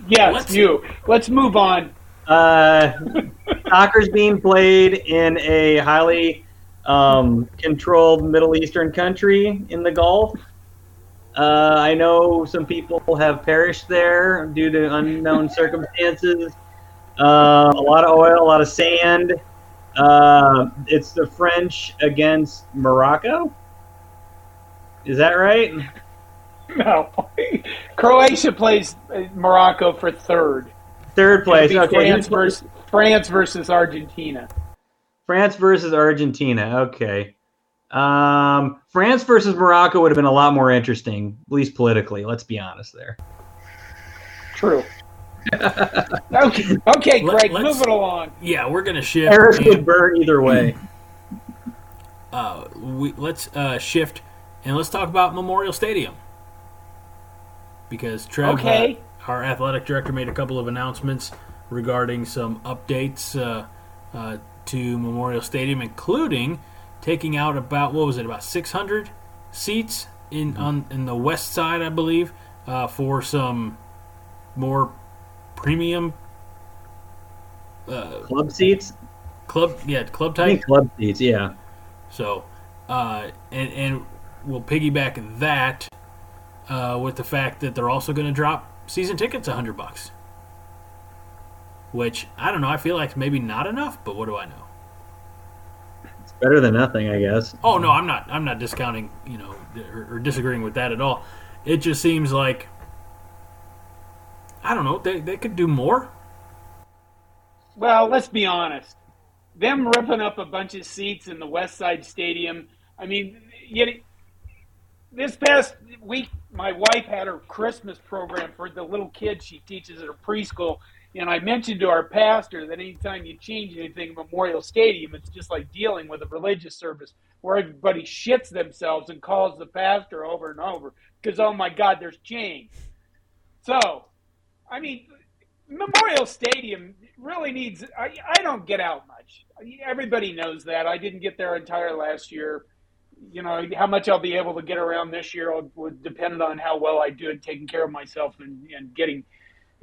Yes, Let's- you. Let's move on. Uh, *laughs* soccer's being played in a highly um, controlled Middle Eastern country in the Gulf. Uh, I know some people have perished there due to unknown *laughs* circumstances. Uh, a lot of oil, a lot of sand. Uh, it's the French against Morocco. Is that right? No, *laughs* Croatia plays Morocco for third. Third place. Okay. France versus France versus Argentina. France versus Argentina. Okay. Um, France versus Morocco would have been a lot more interesting, at least politically. Let's be honest there. True. *laughs* okay, okay, Let- Greg, let's- move it along. Yeah, we're gonna shift. Eric and- would burn either way. *clears throat* uh, we let's uh, shift and let's talk about Memorial Stadium because Trev, uh, Okay. Our athletic director, made a couple of announcements regarding some updates uh, uh, to Memorial Stadium, including taking out about what was it about 600 seats in on in the west side, I believe, uh, for some more premium uh, Club seats? club yeah club type club seats, yeah. So, uh, and and we'll piggyback that uh, with the fact that they're also going to drop season tickets a hundred bucks. Which I don't know. I feel like maybe not enough, but what do I know? It's better than nothing, I guess. Oh no, I'm not. I'm not discounting, you know, or, or disagreeing with that at all. It just seems like I don't know. They they could do more. Well, let's be honest. Them ripping up a bunch of seats in the West Side Stadium. I mean, you, this past week, my wife had her Christmas program for the little kids she teaches at her preschool. And I mentioned to our pastor that anytime you change anything in Memorial Stadium, it's just like dealing with a religious service where everybody shits themselves and calls the pastor over and over because, oh my God, there's change. So, I mean, Memorial Stadium really needs. I, I don't get out much. Everybody knows that. I didn't get there entire last year. You know how much I'll be able to get around this year would depend on how well I do at taking care of myself and, and getting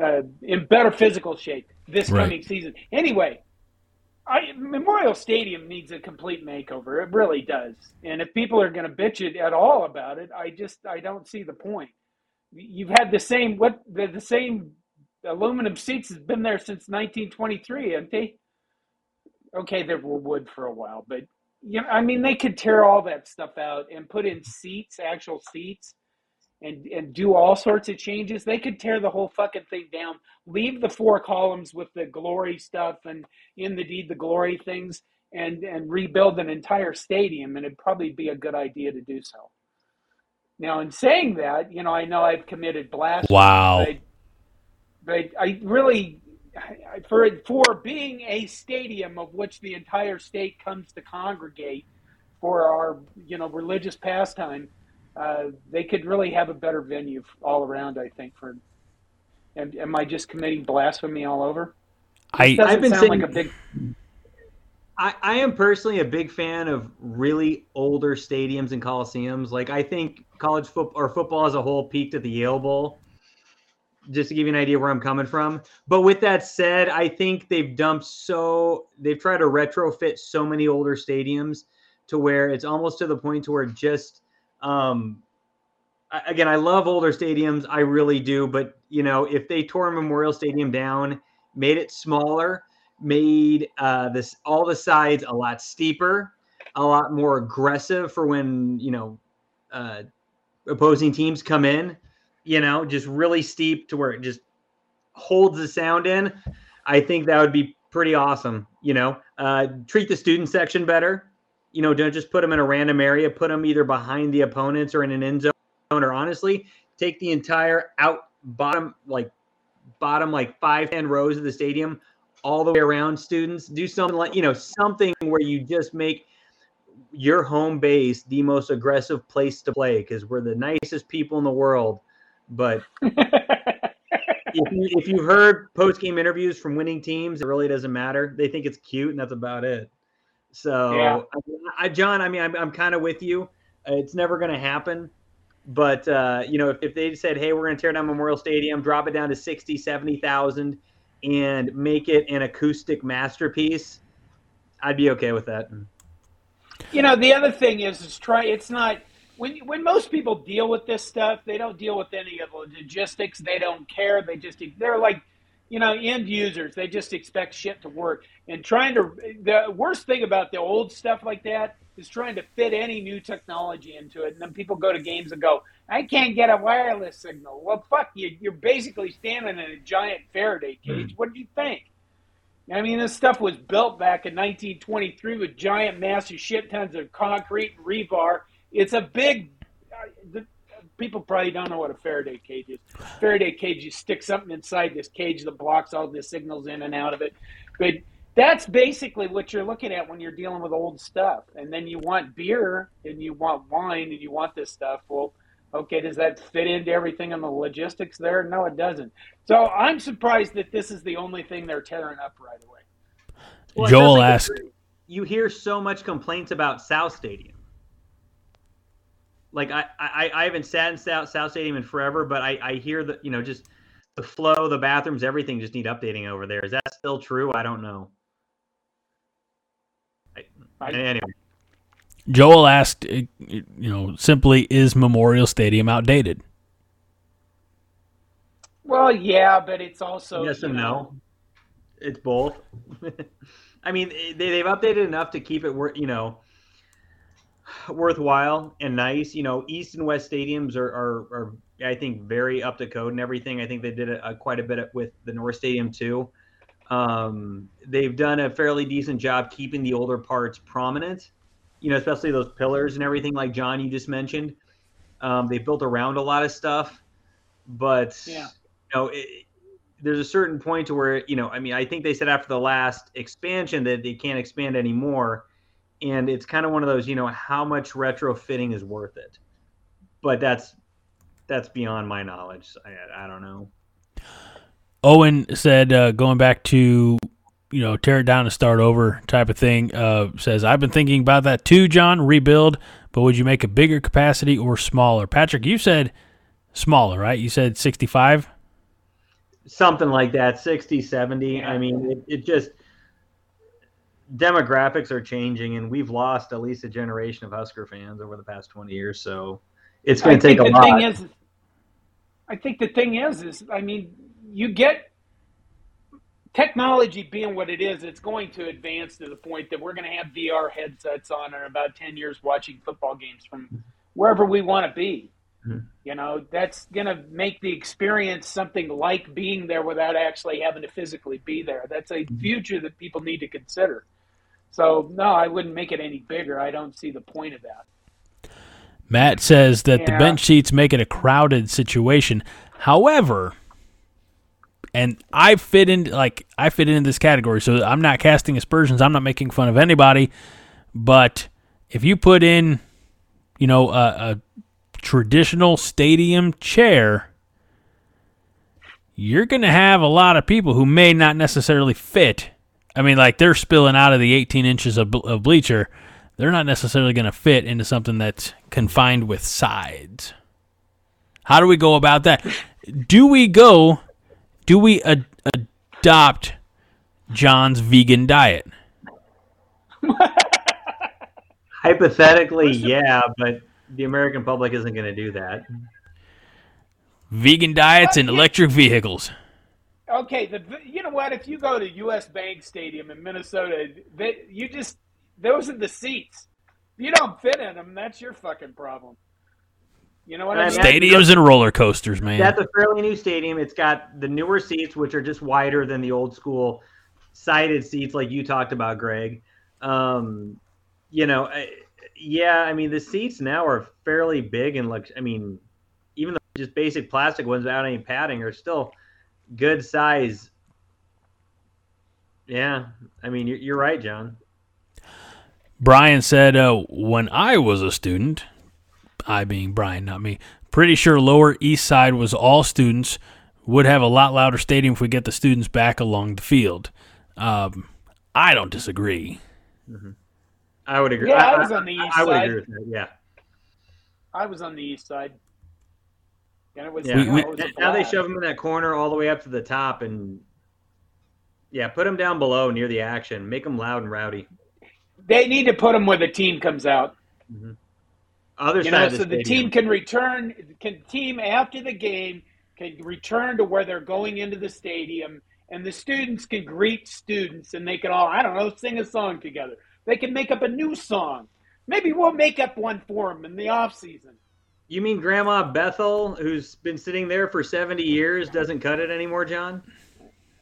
uh, in better physical shape this Right. coming season. Anyway, I, Memorial Stadium needs a complete makeover. It really does. And if people are going to bitch it at all about it, I just I don't see the point. You've had the same what the, the same aluminum seats has been there since 1923, haven't they? Okay, they were wood for a while, but you know, I mean, they could tear all that stuff out and put in seats, actual seats, and and do all sorts of changes. They could tear the whole fucking thing down, leave the four columns with the glory stuff and in the deed the glory things, and and rebuild an entire stadium, and it'd probably be a good idea to do so. Now, in saying that, you know, I know I've committed blasphemy. Wow. But, but I really, I- for for being a stadium of which the entire state comes to congregate for our, you know, religious pastime, uh, they could really have a better venue all around. I think for. Am, am I just committing blasphemy all over? I, I've been saying- like a big. I, I am personally a big fan of really older stadiums and coliseums. Like I think college football or football as a whole peaked at the Yale Bowl. Just to give you an idea where I'm coming from. But with that said, I think they've dumped so they've tried to retrofit so many older stadiums to where it's almost to the point to where just um again, I love older stadiums, I really do, but you know, if they tore Memorial Stadium down, made it smaller, made uh, this all the sides a lot steeper, a lot more aggressive for when you know uh, opposing teams come in. You know, just really steep to where it just holds the sound in. I think that would be pretty awesome. You know, uh, treat the student section better. You know, don't just put them in a random area. Put them either behind the opponents or in an end zone, or honestly, take the entire out bottom like bottom like five ten rows of the stadium all the way around students do something like you know something where you just make your home base the most aggressive place to play because we're the nicest people in the world but *laughs* if, you, if you've heard post-game interviews from winning teams it really doesn't matter they think it's cute and that's about it so Yeah. I, I, john i mean i'm, I'm kind of with you it's never going to happen but uh, you know if, if they said hey we're going to tear down memorial stadium drop it down to 60 70000 and make it an acoustic masterpiece i'd be okay with that You know, the other thing is, is try. It's not when when most people deal with this stuff, they don't deal with any of the logistics. They don't care. They just they're like, you know, end users. They just expect shit to work. And trying to the worst thing about the old stuff like that is trying to fit any new technology into it. And then people go to games and go, I can't get a wireless signal. Well, fuck you. You're basically standing in a giant Faraday hmm. cage. What do you think? I mean, this stuff was built back in 1923 with giant, massive shit tons of concrete and rebar. It's a big. Uh, the, people probably don't know what a Faraday cage is. Faraday cage, you stick something inside this cage that blocks all the signals in and out of it. But that's basically what you're looking at when you're dealing with old stuff. And then you want beer and you want wine and you want this stuff. Well, okay, does that fit into everything in the logistics there? No, it doesn't. So I'm surprised that this is the only thing they're tearing up right away. Well, Joel does like asked, You hear so much complaints about South Stadium. Like I, I, I haven't sat in South, South Stadium in forever, but I, I hear that you know just the flow, the bathrooms, everything just need updating over there. Is that still true? I don't know. I, I- anyway, Joel asked, uh, you know, simply, is Memorial Stadium outdated? Well, yeah, but it's also yes and know, no. It's both. *laughs* I mean, they, they've updated enough to keep it, wor- you know, worthwhile and nice. You know, East and West stadiums are, are, are I think, very up to code and everything. I think they did a, a quite a bit with the North Stadium too. Um, they've done a fairly decent job keeping the older parts prominent. You know, especially those pillars and everything, like John you just mentioned. Um, they built around a lot of stuff, but Yeah. you know, it, there's a certain point to where you know, I mean, I think they said after the last expansion that they can't expand anymore, and it's kind of one of those, you know, how much retrofitting is worth it. But that's that's beyond my knowledge. I, I don't know. Owen said, uh, going back to, you know, tear it down and start over type of thing, uh, says, I've been thinking about that too, John, rebuild, but would you make a bigger capacity or smaller? Patrick, you said smaller, right? You said 65? Something like that, 60, 70. I mean, it, it just demographics are changing, and we've lost at least a generation of Husker fans over the past 20 years. So it's going to take a the lot. thing is, I think the thing is, is I mean, you get technology being what it is, it's going to advance to the point that we're going to have VR headsets on in about ten years, watching football games from wherever we want to be. Mhm. You know, that's going to make the experience something like being there without actually having to physically be there. That's a future that people need to consider. So, no, I wouldn't make it any bigger. I don't see the point of that. Matt says that the bench seats make it a crowded situation. However, and I fit in like I fit into this category, so I'm not casting aspersions. I'm not making fun of anybody. But if you put in, you know, a, a traditional stadium chair, you're going to have a lot of people who may not necessarily fit. I mean, like they're spilling out of the 18 inches of, ble- of bleacher. They're not necessarily going to fit into something that's confined with sides. How do we go about that? Do we go? Do we ad- adopt John's vegan diet? *laughs* Hypothetically, yeah, but the American public isn't going to do that. Vegan diets and electric vehicles. Okay, the you know what? If you go to U.S. Bank Stadium in Minnesota, they, you just those are the seats. If you don't fit in them, that's your fucking problem. You know what I And mean? Stadiums and roller coasters, man. That's a fairly new stadium. It's got the newer seats, which are just wider than the old school sided seats, like you talked about, Greg. Um, you know, I, yeah, I mean the seats now are fairly big and look. I mean, even the just basic plastic ones without any padding are still good size. Yeah, I mean you're, you're right, John. Brian said, uh, when I was a student, I being Brian, not me, pretty sure Lower East Side was all students, would have a lot louder stadium if we get the students back along the field. Um, I don't disagree. I would agree. Yeah, I was on the east I would side. agree with that. Yeah. I was on the east side, and it was. Yeah. We- you know, we- it was now they shove them in that corner all the way up to the top, and yeah, put them down below near the action. Make them loud and rowdy. They need to put them where the team comes out. Mm-hmm. Other You side know, of the so the stadium. team can return. Can team after the game can return to where they're going into the stadium, and the students can greet students, and they can all I don't know sing a song together. They can make up a new song. Maybe we'll make up one for them in the off season. You mean Grandma Bethel, who's been sitting there for seventy years, doesn't cut it anymore, John?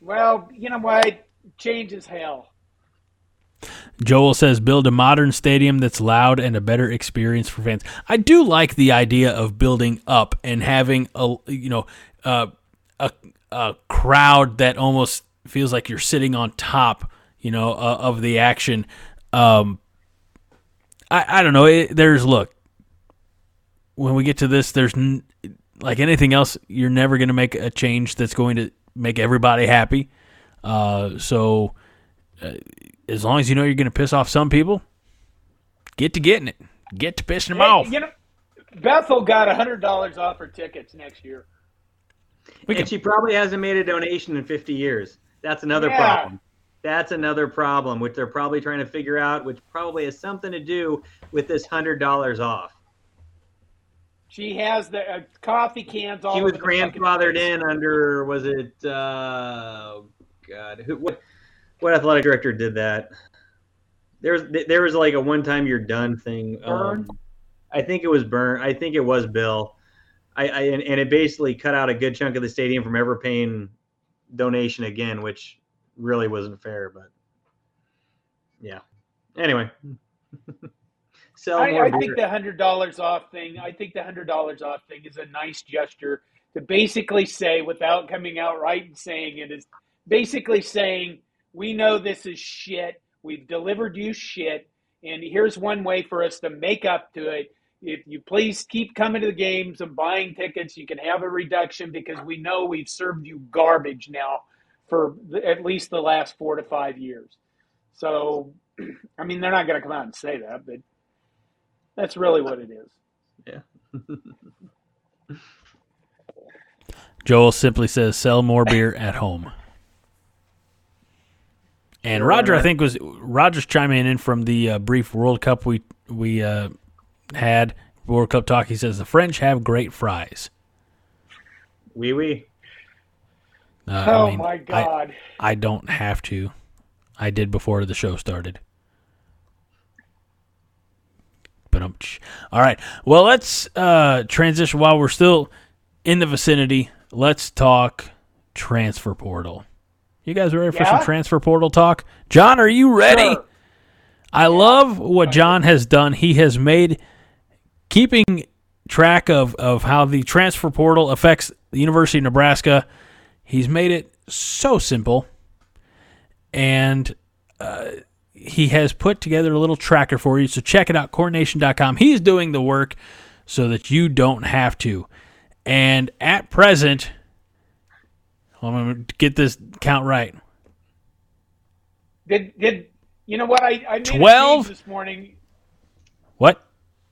Well, you know what? change is hell. Joel says build a modern stadium that's loud and a better experience for fans. I do like the idea of building up and having a you know uh, a a crowd that almost feels like you're sitting on top you know uh, of the action. Um, I I don't know. It, there's look when we get to this. There's n- like anything else. You're never going to make a change that's going to make everybody happy. Uh, so. Uh, as long as you know you're going to piss off some people, get to getting it. Get to pissing them Hey, off. You know, Bethel got hundred dollars off her tickets next year. We and can- she probably hasn't made a donation in 50 years. That's another Yeah. problem. That's another problem, which they're probably trying to figure out, which probably has something to do with this hundred dollars off. She has the uh, coffee cans all. She was over the fucking grandfathered in under was it? Uh, oh God, who what? What athletic director did that? There was there was like a one time you're done thing. Byrne? Um, I think it was Byrne. I think it was Bill. I, I and, and it basically cut out a good chunk of the stadium from ever paying donation again, which really wasn't fair. But yeah. Anyway, *laughs* sell more I, I beer. think the hundred dollars off thing. I think the hundred dollars off thing is a nice gesture to basically say, without coming out right and saying it, is basically saying we know this is shit. We've delivered you shit, and here's one way for us to make up to it. If you please keep coming to the games and buying tickets, you can have a reduction because we know we've served you garbage now for the, at least the last four to five years. So, *clears throat* I mean, they're not going to come out and say that, but that's really what it is. Yeah. *laughs* Joel simply says sell more beer at home. And Roger, I think was Roger's chiming in from the uh, brief World Cup we we uh, had World Cup talk. He says the French have great fries. Wee wee. Uh, I oh mean, my I- God! I don't have to. I did before the show started. But um, all right. Well, let's uh, transition while we're still in the vicinity. Let's talk transfer portal. You guys ready for Yeah? some transfer portal talk? John, are you ready? Sure. I love what John has done. He has made keeping track of, of how the transfer portal affects the University of Nebraska. He's made it so simple. And uh, he has put together a little tracker for you. So check it out, cornnation.com. He's doing the work so that you don't have to. And at present, I'm going to get this count right. Did did you know what I, I made 12? a change this morning? What?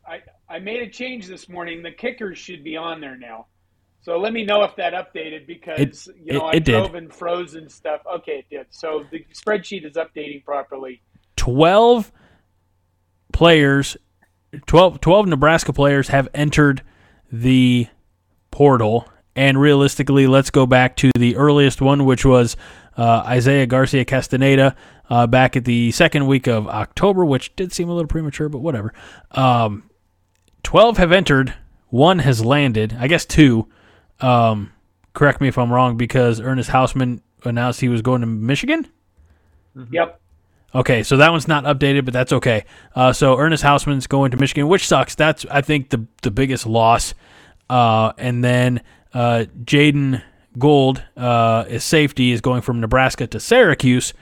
I I made a change this morning. The kickers should be on there now. So let me know if that updated because It- you know it- I it did. drove and frozen stuff. Okay, it did. So the spreadsheet is updating properly. 12 players 12, 12 Nebraska players have entered the portal. And realistically let's go back to the earliest one which was uh, Isaiah Garcia Castaneda uh, back at the second week of October which did seem a little premature but whatever. Um, 12 have entered one has landed I guess two. Um, correct me if I'm wrong because Ernest Hausmann announced he was going to Michigan? Yep. Okay, so that one's not updated, but that's okay. Uh, so Ernest Hausmann's going to Michigan, which sucks. That's I think the the biggest loss. Uh, and then uh, Jaden Gold, uh, is safety, is going from Nebraska to Syracuse,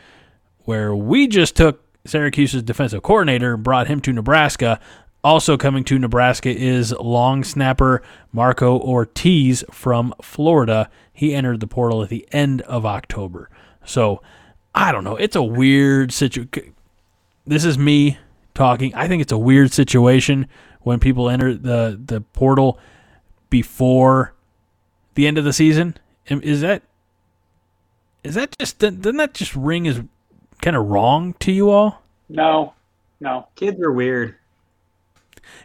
where we just took Syracuse's defensive coordinator and brought him to Nebraska. Also coming to Nebraska is long snapper Marco Ortiz from Florida. He entered the portal at the end of October. So I don't know. It's a weird situation. This is me talking. I think it's a weird situation when people enter the the portal before the end of the season. Is that is that just doesn't that just ring as kind of wrong to you all? No. No. Kids are weird.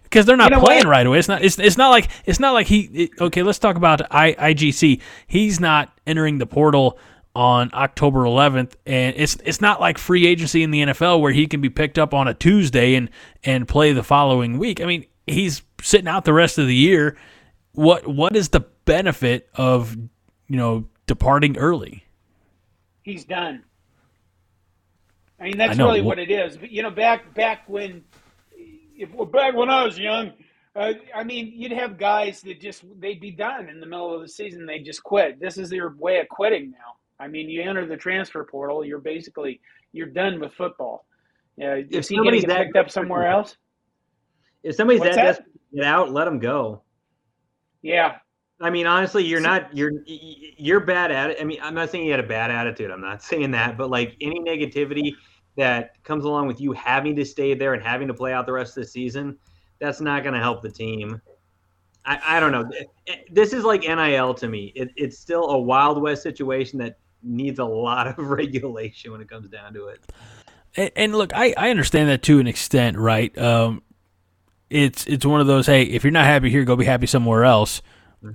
because they're not You know playing what? right away. It's not. It's, it's not like it's not like he. It, okay, let's talk about I, IGC. He's not entering the portal on October 11th, and it's it's not like free agency in the NFL where he can be picked up on a Tuesday and and play the following week. I mean, he's sitting out the rest of the year. What what is the benefit of you know departing early? He's done. I mean, that's I really what it is. But you know, back back when, if well, back when I was young, uh, I mean, you'd have guys that just they'd be done in the middle of the season. They just quit. This is their way of quitting now. I mean, you enter the transfer portal, you're basically you're done with football. Uh, If somebody's that picked up somewhere else? If somebody's that, that? desperate to get out, let them go. Yeah, I mean, honestly, you're not you're you're bad at it. I mean, I'm not saying you had a bad attitude. I'm not *laughs* saying that, but like any negativity that comes along with you having to stay there and having to play out the rest of the season, that's not going to help the team. I, I don't know. This is like NIL to me. It, it's still a Wild West situation that needs a lot of *laughs* regulation when it comes down to it. And, and look, I, I understand that to an extent, right? Um, it's it's one of those. Hey, if you're not happy here, go be happy somewhere else,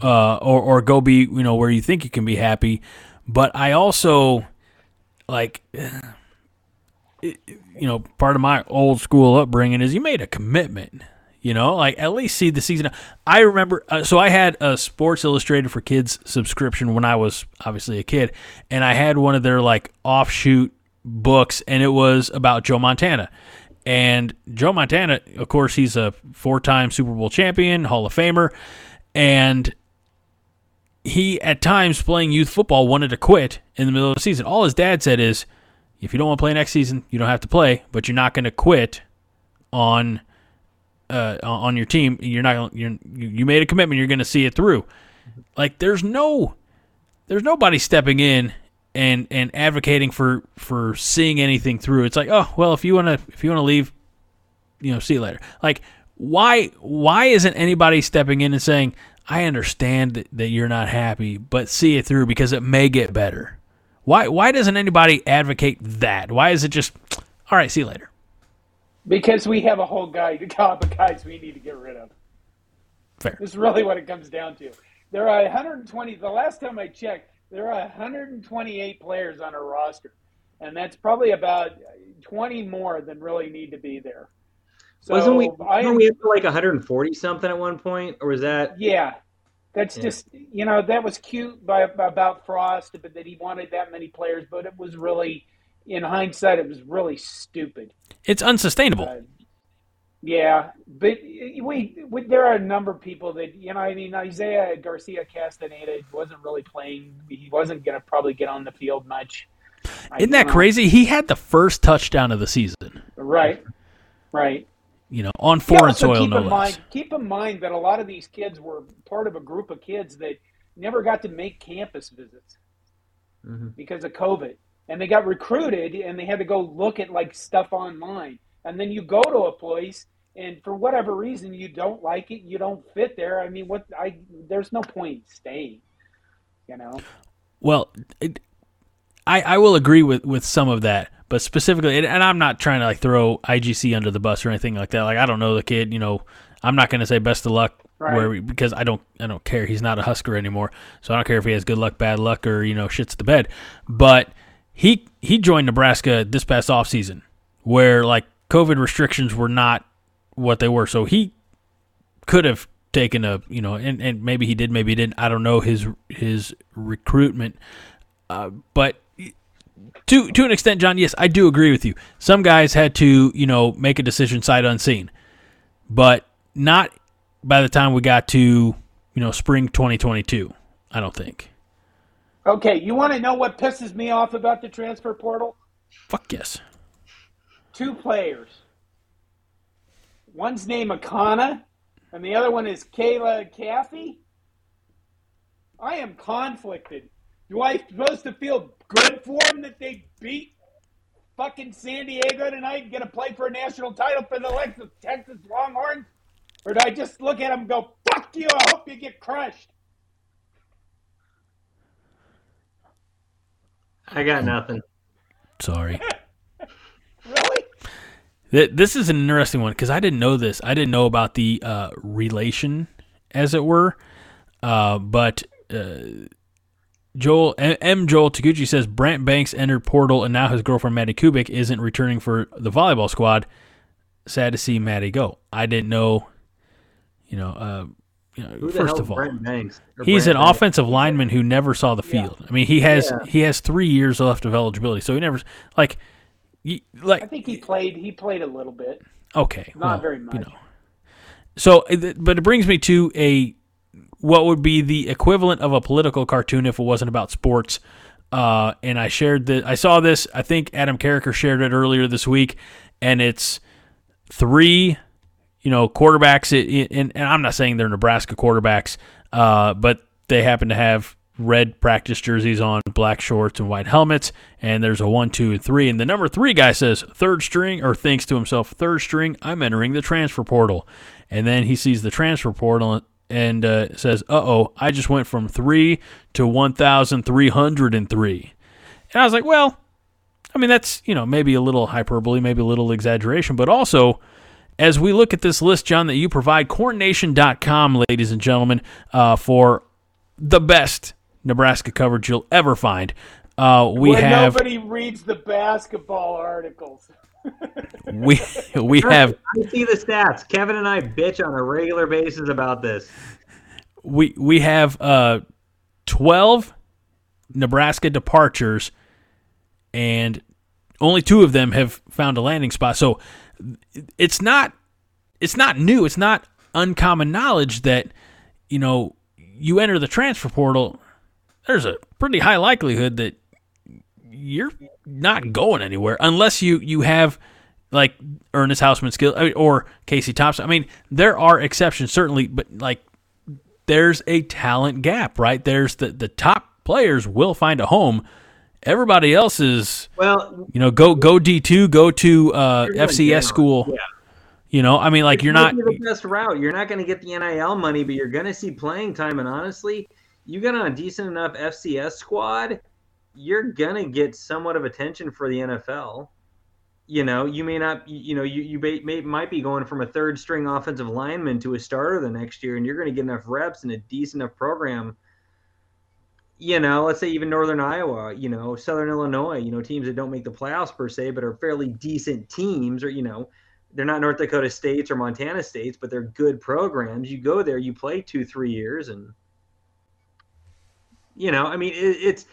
uh, or or go be you know where you think you can be happy. But I also like, *sighs* it, you know, part of my old school upbringing is you made a commitment. You know, like at least see the season. I remember, uh, so I had a Sports Illustrated for Kids subscription when I was obviously a kid, and I had one of their like offshoot books, and it was about Joe Montana. And Joe Montana, of course, he's a four time Super Bowl champion, Hall of Famer, and he at times playing youth football wanted to quit in the middle of the season. All his dad said is, if you don't want to play next season, you don't have to play, but you're not going to quit on uh, on your team. You're not you're you made a commitment. You're going to see it through. Like there's no there's nobody stepping in and and advocating for for seeing anything through. It's like oh well if you want to if you want to leave, you know see you later. Like why why isn't anybody stepping in and saying I understand that, that you're not happy, but see it through because it may get better. Why why doesn't anybody advocate that? Why is it just all right? See you later. Because we have a whole guy, the top of guys we need to get rid of. Fair. This is really what it comes down to. There are 120. The last time I checked, there are 128 players on our roster, and that's probably about 20 more than really need to be there. So Wasn't we? I we up to like 140 something at one point, or was that? Yeah, that's Yeah. just you know that was cute by about Frost, but that he wanted that many players, but it was really, in hindsight, it was really stupid. It's unsustainable. Uh, yeah, but we, we there are a number of people that you know. I mean, Isaiah Garcia Castaneda wasn't really playing. He wasn't going to probably get on the field much. I- Isn't that know, crazy? He had the first touchdown of the season. Right, right. You know, on Yeah, foreign also soil, keep no in less. mind, keep in mind that a lot of these kids were part of a group of kids that never got to make campus visits Mhm. because of COVID, and they got recruited and they had to go look at like stuff online, and then you go to a place and for whatever reason you don't like it, you don't fit there. I mean, what I there's no point staying, you know. Well, it, I I will agree with with some of that, but specifically, and, and I'm not trying to like throw IGC under the bus or anything like that. Like I don't know the kid, you know. I'm not going to say best of luck Right. where we, because I don't I don't care. He's not a Husker anymore, so I don't care if he has good luck, bad luck, or you know shits the bed. But he he joined Nebraska this past offseason where like COVID restrictions were not what they were, so he could have taken a you know and, and maybe he did maybe he didn't. I don't know his his recruitment. Uh, but to to an extent john yes i do agree with you. Some guys had to you know make a decision sight unseen. But not by the time we got to you know spring 2022 i don't think Okay, you want to know what pisses me off about the transfer portal? fuck yes two players. One's named Akana, and the other one is Kayla Caffey. I am conflicted. Do I supposed to feel good for them that they beat fucking San Diego tonight and get to play for a national title for the Texas, Texas Longhorns? Or do I just look at them and go, fuck you, I hope you get crushed? I got nothing. sorry *laughs* Really? Th- This is an interesting one because I didn't know this. I didn't know about the uh, relation, as it were. Uh, but uh, Joel M. M. Joel Taguchi says Brant Banks entered portal, and now his girlfriend Maddie Kubik isn't returning for the volleyball squad. Sad to see Maddie go. I didn't know. You know, uh, you know first of all, Brent Banks? He's Brent an Banks? offensive lineman who never saw the field. I mean, he has Yeah. he has three years left of eligibility, so he never like y- like I think he played. He played a little bit. okay, Not well, very You much. know. So, but it brings me to a what would be the equivalent of a political cartoon if it wasn't about sports. Uh, and I shared that I saw this. I think Adam Carriker shared it earlier this week, and it's three, you know, quarterbacks. i- i- And, and I'm not saying they're Nebraska quarterbacks, uh, but they happen to have red practice jerseys on, black shorts, and white helmets. And there's a one, two, and three. And the number three guy says third string, or thinks to himself, third string. I'm entering the transfer portal. And then he sees the transfer portal and uh, says, "Uh oh, I just went from three to one thousand three hundred and three. And I was like, well, I mean, that's, you know, maybe a little hyperbole, maybe a little exaggeration, but also, as we look at this list, John, that you provide, cornnation.com, ladies and gentlemen, uh, for the best Nebraska coverage you'll ever find. Uh, we Where have nobody reads the basketball articles. *laughs* we we have I see the stats. Kevin and I bitch on a regular basis about this. we we have uh, twelve Nebraska departures, and only two of them have found a landing spot. So it's not it's not new. It's not uncommon knowledge that you know you enter the transfer portal. There's a pretty high likelihood that you're not going anywhere unless you you have like Ernest Hausmann skill or Casey Thompson. I mean, there are exceptions certainly, but like there's a talent gap, right? There's the the top players will find a home. Everybody else is, Well, you know, go go D two, go to uh, FCS school. Yeah. You know, I mean, like you're not. the best route. You're not going to get the NIL money, but you're going to see playing time. And honestly, you get on a decent enough FCS squad, you're going to get somewhat of attention for the NFL. You know, you may not. You know, you you may, may, might be going from a third string offensive lineman to a starter the next year, and you're going to get enough reps in a decent enough program. You know, let's say even Northern Iowa, you know, Southern Illinois, you know, teams that don't make the playoffs per se, but are fairly decent teams, or you know, they're not North Dakota States or Montana States, but they're good programs. You go there, you play two, three years, and you know, I mean, it, it's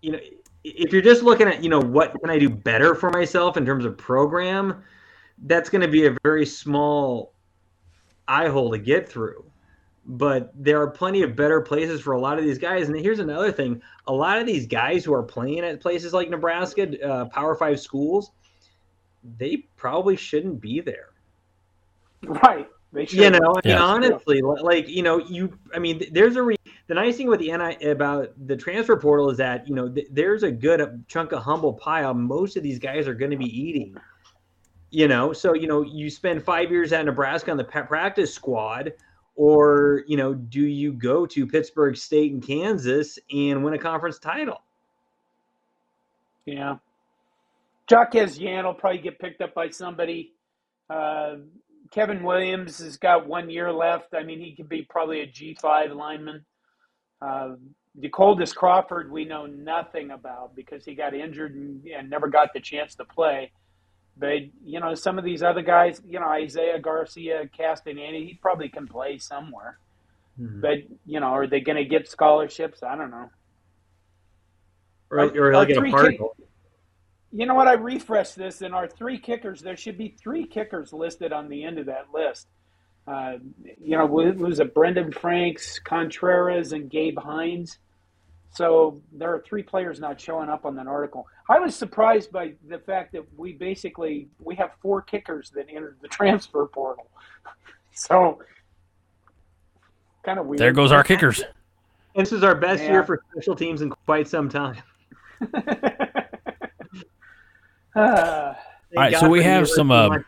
you know, if you're just looking at you know what can I do better for myself in terms of program, that's going to be a very small eye hole to get through. But there are plenty of better places for a lot of these guys. And here's another thing: a lot of these guys who are playing at places like Nebraska, uh, Power Five schools, they probably shouldn't be there. Right. They should. You know, I mean, Yeah. honestly, like you know, you. I mean, there's a re- the nice thing with the NI about the transfer portal is that you know th- there's a good chunk of humble pie. Most of these guys are going to be eating. You know, so you know, you spend five years at Nebraska on the practice squad, or you know, do you go to Pittsburg State and Kansas and win a conference title? Yeah. Jacques Yan will probably get picked up by somebody. Uh, Kevin Williams has got one year left. I mean, he could be probably a G5 lineman. Uh, Decoldest Crawford, we know nothing about because he got injured and, and never got the chance to play. But, you know, some of these other guys, you know, Isaiah Garcia, Castanani, he probably can play somewhere. Mhm. But, you know, are they going to get scholarships? I don't know. Or, or our like a particle? You know what? I refreshed this, and our three kickers. There should be three kickers listed on the end of that list. Uh, you know, was was it Brendan Franks, Contreras, and Gabe Heins? So there are three players not showing up on that article. I was surprised by the fact that we basically we have four kickers that entered the *laughs* transfer portal. So kind of weird. There goes our kickers. This is our best Yeah. year for special teams in quite some time. *laughs* Thank All right, God so we have some, uh,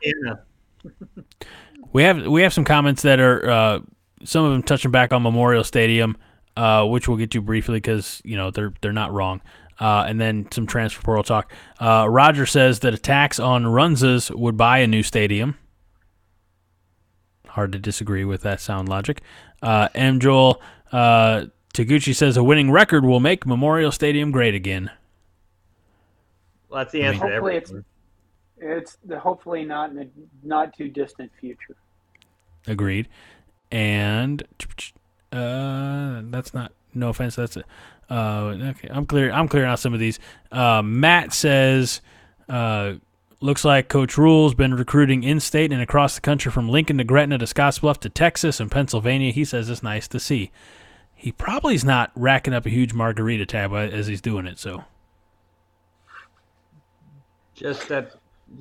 We have we have some comments that are uh, some of them touching back on Memorial Stadium, uh, which we'll get to briefly because you know they're they're not wrong. Uh, and then some transfer portal talk. Uh, Roger says that a tax on Runzas would buy a new stadium. Hard to disagree with that sound logic. Uh, M. Joel uh, Taguchi says a winning record will make Memorial Stadium great again. Well, that's the I answer. mean- to Hopefully it's- it's the, hopefully not in a not too distant future. Agreed. And uh, that's not. No offense. That's it. Uh, okay. I'm clear. I'm clearing out some of these. Uh, Matt says Uh, looks like Coach Rhule's been recruiting in-state and across the country from Lincoln to Gretna to Scottsbluff to Texas and Pennsylvania. He says it's nice to see. He probably is not racking up a huge margarita tab as he's doing it. So just that,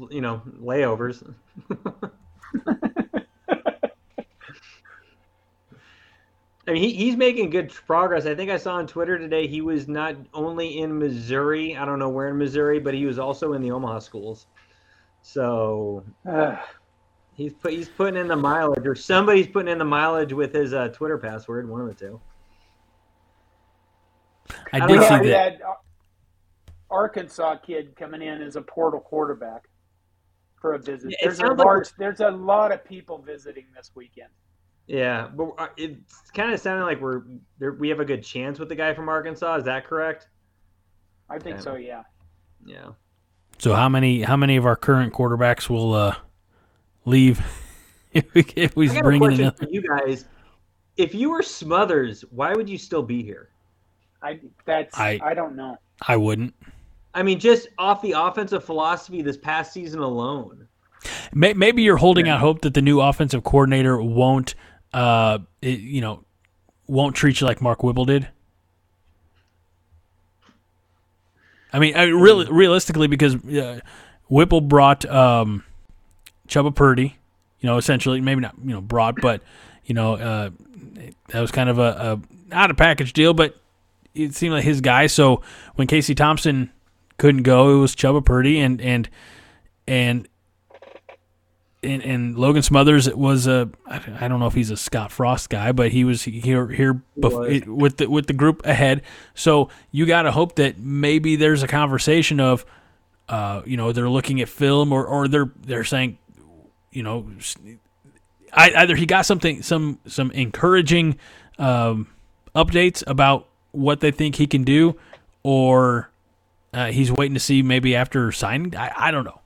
you know, layovers. *laughs* I mean, he, he's making good progress. I think I saw on Twitter today he was not only in Missouri. I don't know where in Missouri, but he was also in the Omaha schools. So uh, he's put he's putting in the mileage, or somebody's putting in the mileage with his uh, Twitter password. One of the two. I did see that. Arkansas kid coming in as a portal quarterback for a visit. There's a large. Like there's a lot of people visiting this weekend. Yeah, but uh, it's kind of sounding like we're there, we have a good chance with the guy from Arkansas. Is that correct? I think yeah. so. Yeah. Yeah. So how many how many of our current quarterbacks will uh, leave *laughs* if we if we bring in another? you guys, if you were Smothers, why would you still be here? I that's I, I don't know. I wouldn't. I mean, just off the offensive philosophy this past season alone. Maybe you're holding yeah. out hope that the new offensive coordinator won't uh, it, you know, won't treat you like Mark Whipple did? I mean, I, really, realistically, because uh, Whipple brought um, Chubba Purdy, you know, essentially, maybe not, you know, brought, but you know, uh, that was kind of a, a not a package deal, but it seemed like his guy. So when Casey Thompson couldn't go, it was Chubba Purdy, and and and and, and, Logan Smothers was a I don't know if he's a Scott Frost guy, but he was here here bef- with the with the group ahead. So you got to hope that maybe there's a conversation of, uh, you know, they're looking at film or or they're they're saying, you know, either he got something some some encouraging um, updates about what they think he can do, or uh, he's waiting to see maybe after signing. I, I don't know.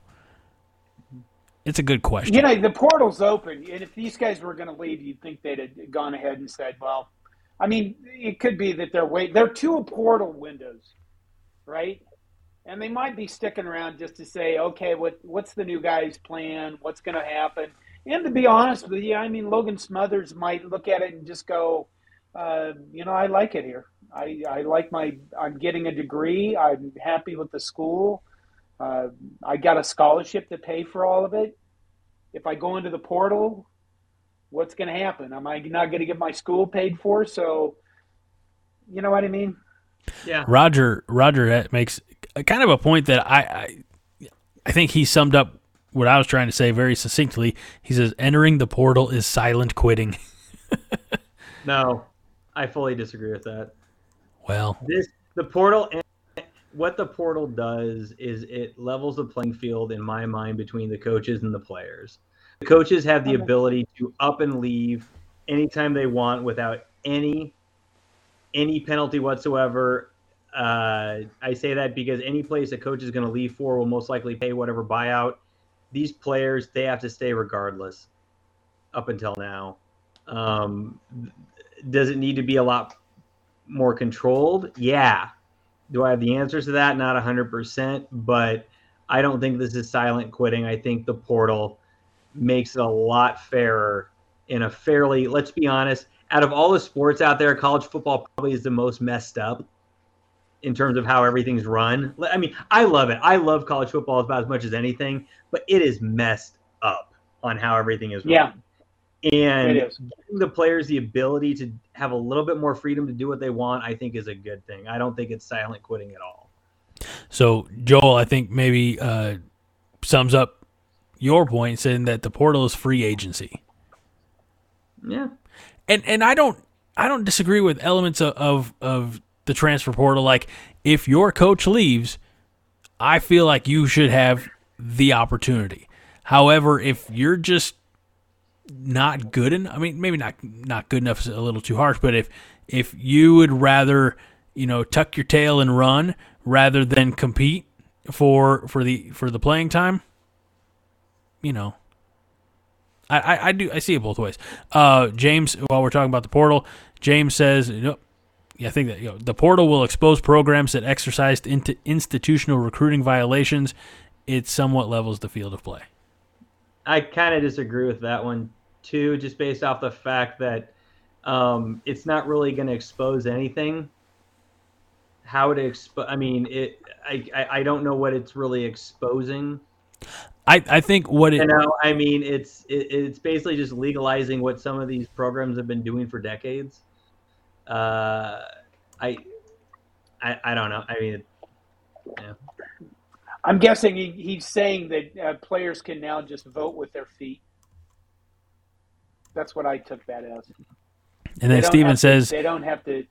It's a good question. You know, the portal's open, and if these guys were going to leave, you'd think they'd have gone ahead and said, "Well, I mean, it could be that they're wait. They're two portal windows, right? And they might be sticking around just to say, okay, what what's the new guy's plan? What's going to happen? And to be honest with you, I mean, Logan Smothers might look at it and just go, uh, you know, I like it here. I, I like my. I'm getting a degree. I'm happy with the school. Uh, I got a scholarship to pay for all of it. If I go into the portal, what's going to happen? Am I not going to get my school paid for? So, you know what I mean? Yeah. Roger Roger makes kind of a point that I, I I think he summed up what I was trying to say very succinctly. He says entering the portal is silent quitting. *laughs* no, I fully disagree with that. Well, this the portal what the portal does is it levels the playing field in my mind between the coaches and the players. The coaches have the ability to up and leave anytime they want without any any penalty whatsoever. Uh, I say that because any place a coach is going to leave for will most likely pay whatever buyout. These players they have to stay regardless. Up until now, um, does it need to be a lot more controlled? Yeah, do I have the answers to that? Not 100%, but I don't think this is silent quitting. I think the portal makes it a lot fairer in a fairly, let's be honest, out of all the sports out there, college football probably is the most messed up in terms of how everything's run. I mean, I love it. I love college football about as much as anything, but it is messed up on how everything is run. Yeah. And giving the players the ability to have a little bit more freedom to do what they want, I think is a good thing. I don't think it's silent quitting at all. So Joel, I think maybe uh, sums up your point saying that the portal is free agency. Yeah. And and I don't I don't disagree with elements of, of, of the transfer portal. Like if your coach leaves, I feel like you should have the opportunity. However, if you're just not good enough. I mean, maybe not not good enough is a little too harsh, but if if you would rather you know tuck your tail and run rather than compete for for the for the playing time, you know, I I, I do I see it both ways. Uh, James, while we're talking about the portal, James says. You know, I think that you know, the portal will expose programs that exercised into institutional recruiting violations it somewhat levels the field of play. I kind of disagree with that one too, just based off the fact that um, it's not really going to expose anything. How to expose? I mean, it. I, I I don't know what it's really exposing. I, I think what it You know, I mean, it's it, it's basically just legalizing what some of these programs have been doing for decades. Uh, I, I, I don't know. I mean, yeah. I'm guessing he, he's saying that uh, players can now just vote with their feet. That's what I took that as. and then don't Steven have to- says they don't have to.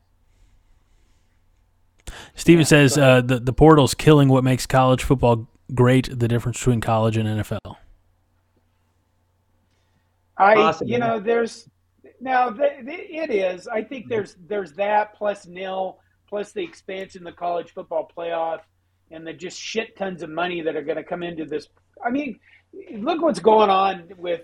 Steven Yeah, says uh, the the portal's killing what makes college football great. The difference between college and NFL. I, Possibly. you know, there's now th- th- it is. I think there's there's that plus nil plus the expansion the college football playoff and the just shit tons of money that are going to come into this. I mean, look what's going on with.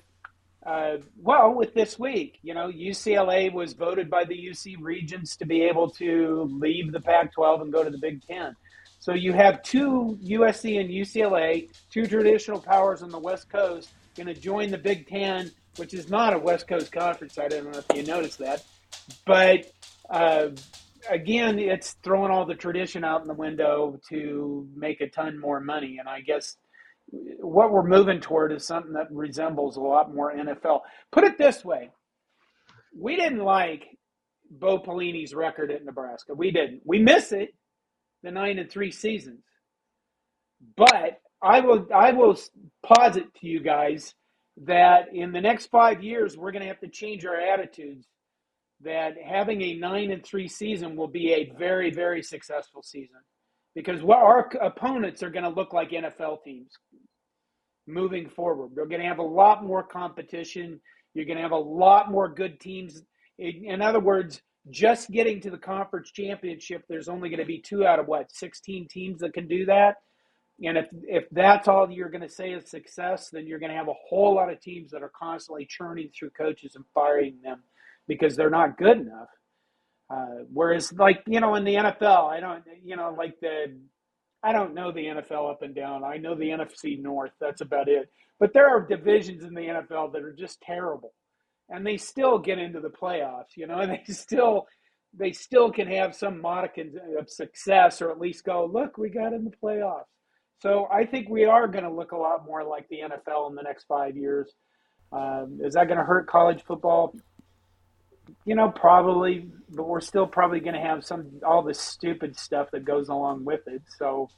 Uh, well, with this week, you know, UCLA was voted by the UC Regents to be able to leave the Pac-12 and go to the Big Ten. So you have two USC and UCLA, two traditional powers on the West Coast, going to join the Big Ten, which is not a West Coast conference. I don't know if you noticed that, but uh, again, it's throwing all the tradition out in the window to make a ton more money. And I guess what we're moving toward is something that resembles a lot more NFL. Put it this way: we didn't like Bo Pelini's record at Nebraska. We didn't. We miss it, the nine and three seasons. But I will I will posit to you guys that in the next five years we're going to have to change our attitudes. That having a nine and three season will be a very very successful season because what our opponents are going to look like NFL teams moving forward. They're going to have a lot more competition. You're going to have a lot more good teams. In, other words, just getting to the conference championship, there's only going to be two out of what 16 teams that can do that. And if if that's all you're going to say is success, then you're going to have a whole lot of teams that are constantly churning through coaches and firing them because they're not good enough. Uh, whereas, like you know, in the NFL, I don't, you know, like the, I don't know the NFL up and down. I know the NFC North. That's about it. But there are divisions in the NFL that are just terrible, and they still get into the playoffs. You know, and *laughs* they still, they still can have some modicum of success, or at least go, look, we got in the playoffs. So I think we are going to look a lot more like the NFL in the next five years. Um, is that going to hurt college football? You know, probably, but we're still probably going to have some all the stupid stuff that goes along with it. So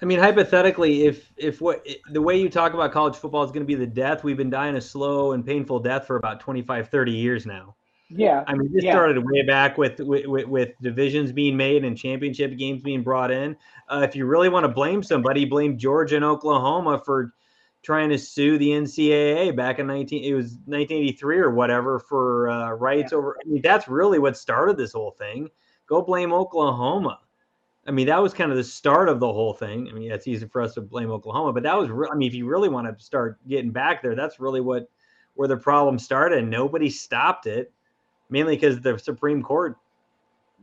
I mean, hypothetically, if if what the way you talk about college football is going to be the death, we've been dying a slow and painful death for about 25, 30 years now. yeah, I mean, this Yeah. started way back with, with with divisions being made and championship games being brought in. Uh, if you really want to blame somebody, blame Georgia and Oklahoma for trying to sue the NCAA back in 19 it was 1983 or whatever for uh, rights over. I mean, that's really what started this whole thing. Go blame Oklahoma. I mean, that was kind of the start of the whole thing. I mean, yeah, it's easy for us to blame Oklahoma, but that was, re- I mean, if you really want to start getting back there, that's really what where the problem started, and nobody stopped it, mainly because the Supreme Court,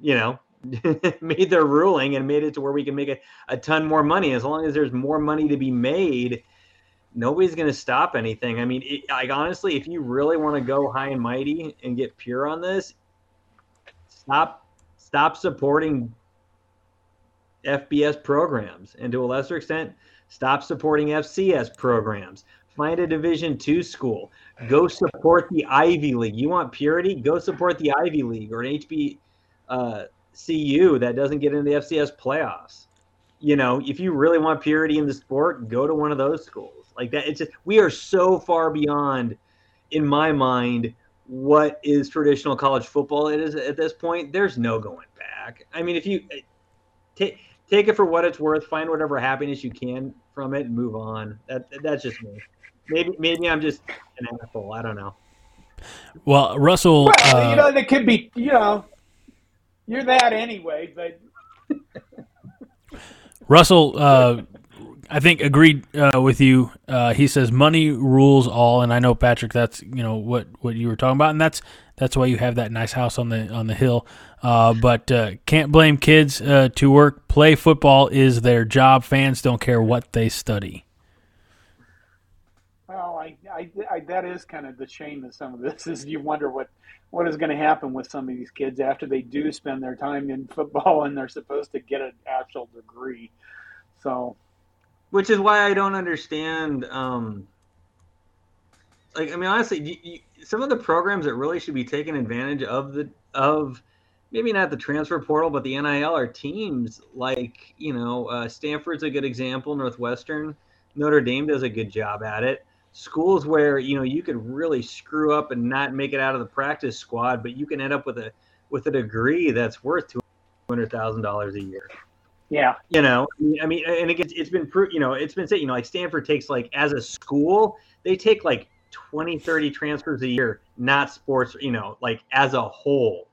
you know, *laughs* made their ruling and made it to where we can make a, a ton more money. As long as there's more money to be made, nobody's going to stop anything. I mean, it, like honestly, if you really want to go high and mighty and get pure on this, stop stop supporting FBS programs, and to a lesser extent, stop supporting FCS programs. Find a Division two school. Go support the Ivy League. You want purity? Go support the Ivy League or an HB uh, CU that doesn't get into the FCS playoffs. You know, if you really want purity in the sport, go to one of those schools. Like that, it's just we are so far beyond, in my mind, what is traditional college football. It is at this point. There's no going back. I mean, if you take take it for what it's worth, find whatever happiness you can from it, and move on. That that's just me. Maybe maybe I'm just an asshole. I don't know. Well, Russell, well, uh, you know, there could be, you know, you're that anyway. But Russell, uh, I think agreed uh, with you. Uh, he says money rules all, and I know Patrick. That's you know what what you were talking about, and that's that's why you have that nice house on the on the hill. Uh, but uh, can't blame kids uh, to work. Play football is their job. Fans don't care what they study. Well, I, I, I that is kind of the shame of some of this. Is you wonder what what is going to happen with some of these kids after they do spend their time in football and they're supposed to get an actual degree. So which is why I don't understand. Um, like, I mean, honestly, you, you, some of the programs that really should be taking advantage of the of maybe not the transfer portal, but the NIL are teams like you know uh, Stanford's a good example. Northwestern, Notre Dame does a good job at it. Schools where you know you could really screw up and not make it out of the practice squad, but you can end up with a with a degree that's worth two hundred thousand dollars a year. Yeah. You know, I mean, and again, it's been, you know, it's been said, you know, like Stanford takes like as a school, they take like 20, 30 transfers a year, not sports, you know, like as a whole.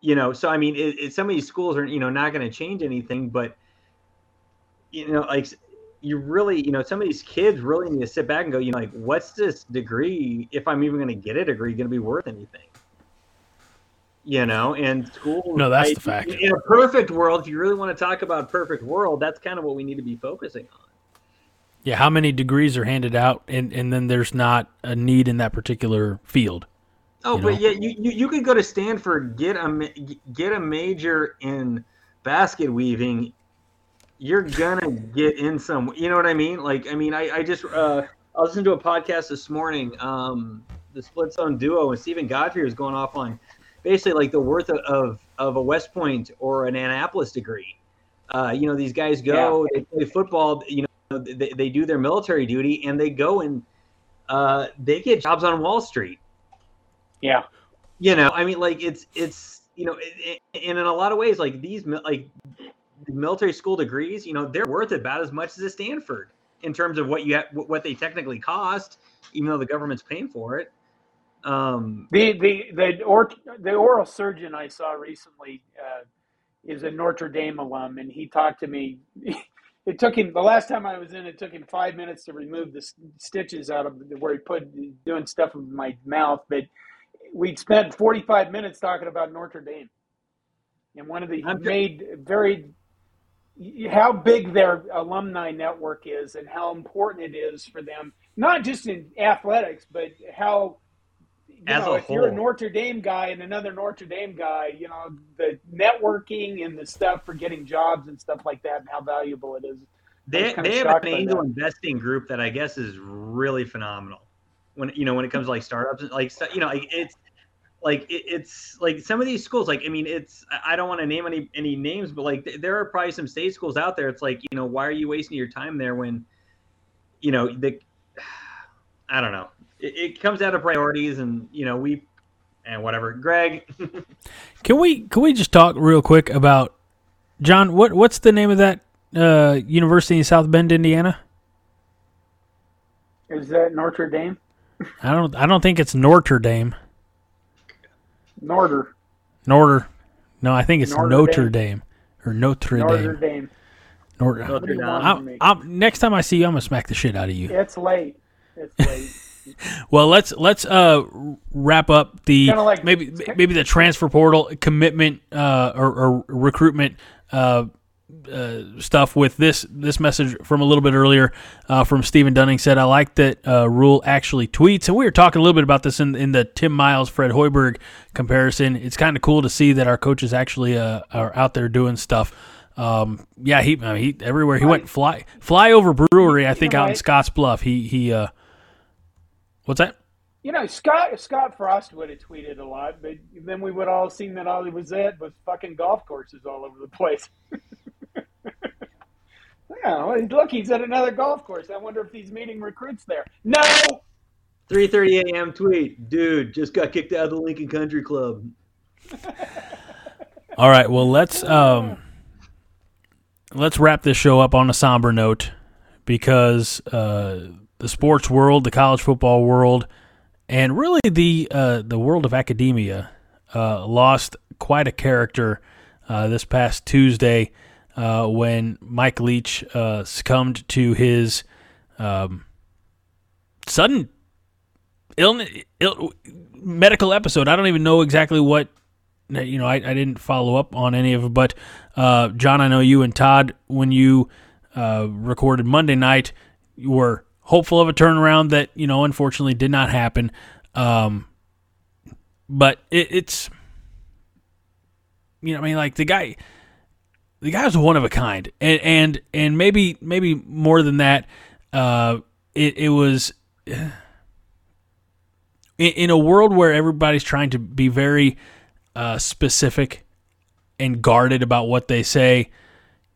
You know, so I mean, it, it, some of these schools are, you know, not going to change anything, but, you know, like you really, you know, some of these kids really need to sit back and go, you know, like, what's this degree, if I'm even going to get a degree, going to be worth anything? You know, and school. No, that's I, the fact. In a perfect world, if you really want to talk about perfect world, that's kind of what we need to be focusing on. Yeah, how many degrees are handed out, and, and then there's not a need in that particular field. Oh, but know? yeah, you, you you could go to Stanford, get a get a major in basket weaving. You're gonna get in some. You know what I mean? Like, I mean, I I just uh, I listened to a podcast this morning. Um, the Split Zone duo and Steven Godfrey was going off on basically like the worth of, of, of a West Point or an Annapolis degree. Uh, you know, these guys go, yeah. they play football, you know, they, they do their military duty and they go and uh, they get jobs on Wall Street. Yeah. You know, I mean, like it's, it's, you know, it, it, and in a lot of ways, like these, like military school degrees, you know, they're worth about as much as a Stanford in terms of what you have, what they technically cost, even though the government's paying for it. Um, the the the, or, the oral surgeon I saw recently uh, is a Notre Dame alum, and he talked to me. *laughs* It took him the last time I was in. It took him five minutes to remove the stitches out of where he put doing stuff with my mouth. But we'd spent forty five minutes talking about Notre Dame, and one of the I'm made very how big their alumni network is and how important it is for them, not just in athletics, but how as know, a if whole. you're a Notre Dame guy and another Notre Dame guy, you know, the networking and the stuff for getting jobs and stuff like that and how valuable it is. They, they have an angel that. investing group that I guess is really phenomenal. When you know when it comes to like startups, like you know, like it's like it, it's like some of these schools. Like I mean, it's I don't want to name any any names, but like there are probably some state schools out there. It's like you know, why are you wasting your time there when, you know, the *sighs* I don't know it, it comes out of priorities, and you know we and whatever. Greg, *laughs* can we can we just talk real quick about John? What what's the name of that uh, university in South Bend, Indiana? Is that Notre Dame? I don't I don't think it's Notre Dame. Norder. Norder. No, I think it's Notre, Notre Dame. Dame. or Notre, Notre Dame. Dame. Notre, Notre Dame. I'm, I'm, next time I see you, I'm gonna smack the shit out of you. It's late. It's late well, let's let's uh, wrap up the like, maybe maybe the transfer portal commitment uh, or, or, recruitment uh, uh, stuff with this this message from a little bit earlier uh, from Stephen Dunning said I like that uh, Rhule actually tweets and we were talking a little bit about this in in the Tim Miles Fred Hoiberg comparison. It's kind of cool to see that our coaches actually uh, are out there doing stuff. Um, yeah, he he everywhere he went fly fly over brewery. I think out in Scotts Bluff. He he What's that? You know, Scott Scott Frost would have tweeted a lot, but then we would all seen that all he was at was fucking golf courses all over the place. *laughs* yeah, look, he's at another golf course. I wonder if he's meeting recruits there. No. 3:30 a.m. tweet, dude. Just got kicked out of the Lincoln Country Club. *laughs* all right, well let's um let's wrap this show up on a somber note because. Uh, the sports world, the college football world, and really the uh, the world of academia uh, lost quite a character uh, this past Tuesday. uh, when Mike Leach uh, succumbed to his um, sudden illness, Ill, medical episode. I don't even know exactly what. You know, I, I didn't follow up on any of it, but uh, John, I know you and Todd, when you uh, recorded Monday night, you were hopeful of a turnaround that you know unfortunately did not happen. Um, but it, it's you know, I mean, like the guy, the guy's one of a kind, and and and maybe maybe more than that. Uh, it it was in, in a world where everybody's trying to be very uh, specific and guarded about what they say.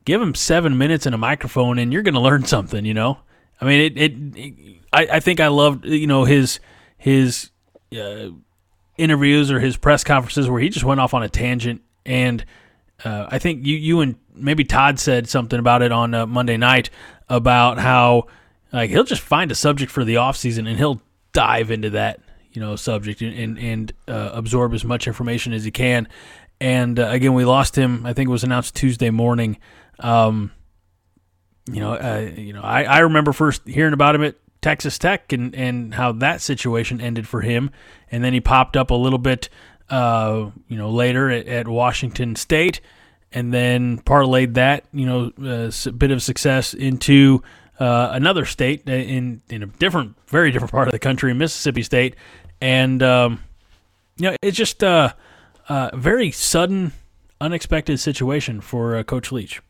Give them seven minutes and a microphone, and you're going to learn something. You know, I mean, it. it, it I, I think I loved you know his his uh, interviews or his press conferences where he just went off on a tangent, and uh, I think you you and maybe Todd said something about it on uh, Monday night about how like he'll just find a subject for the off season and he'll dive into that you know subject and and, and uh, absorb as much information as he can. And uh, again, we lost him. I think it was announced Tuesday morning. Um, you know, uh, you know, I, I remember first hearing about him at Texas Tech and, and how that situation ended for him, and then he popped up a little bit, uh, you know, later at, at Washington State, and then parlayed that, you know, uh, bit of success into uh, another state in in a different, very different part of the country, Mississippi State, and um, you know, it's just a, a very sudden, unexpected situation for uh, Coach Leach.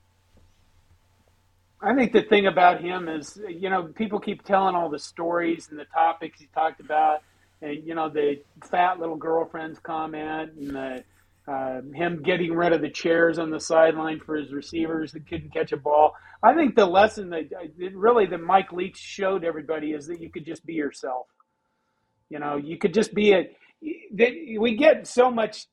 I think the thing about him is, you know, people keep telling all the stories and the topics he talked about, and you know, the fat little girlfriend's comment and the, uh, him getting rid of the chairs on the sideline for his receivers that couldn't catch a ball. I think the lesson that really that Mike Leach showed everybody is that you could just be yourself. You know, you could just be a. We get so much.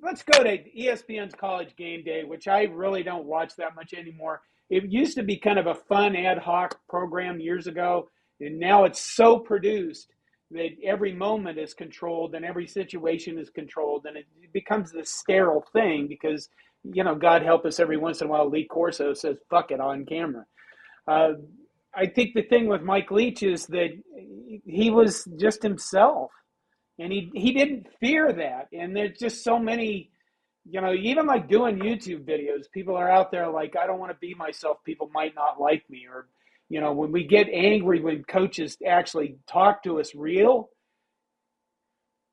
Let's go to ESPN's College Game Day, which I really don't watch that much anymore it used to be kind of a fun ad hoc program years ago, and now it's so produced that every moment is controlled and every situation is controlled, and it becomes this sterile thing because you know, God help us, every once in a while, Lee Corso says "fuck it" on camera. Uh, I think the thing with Mike Leach is that he was just himself, and he he didn't fear that. And there's just so many you know, even like doing YouTube videos, people are out there like, I don't want to be myself. People might not like me. Or, you know, when we get angry when coaches actually talk to us real.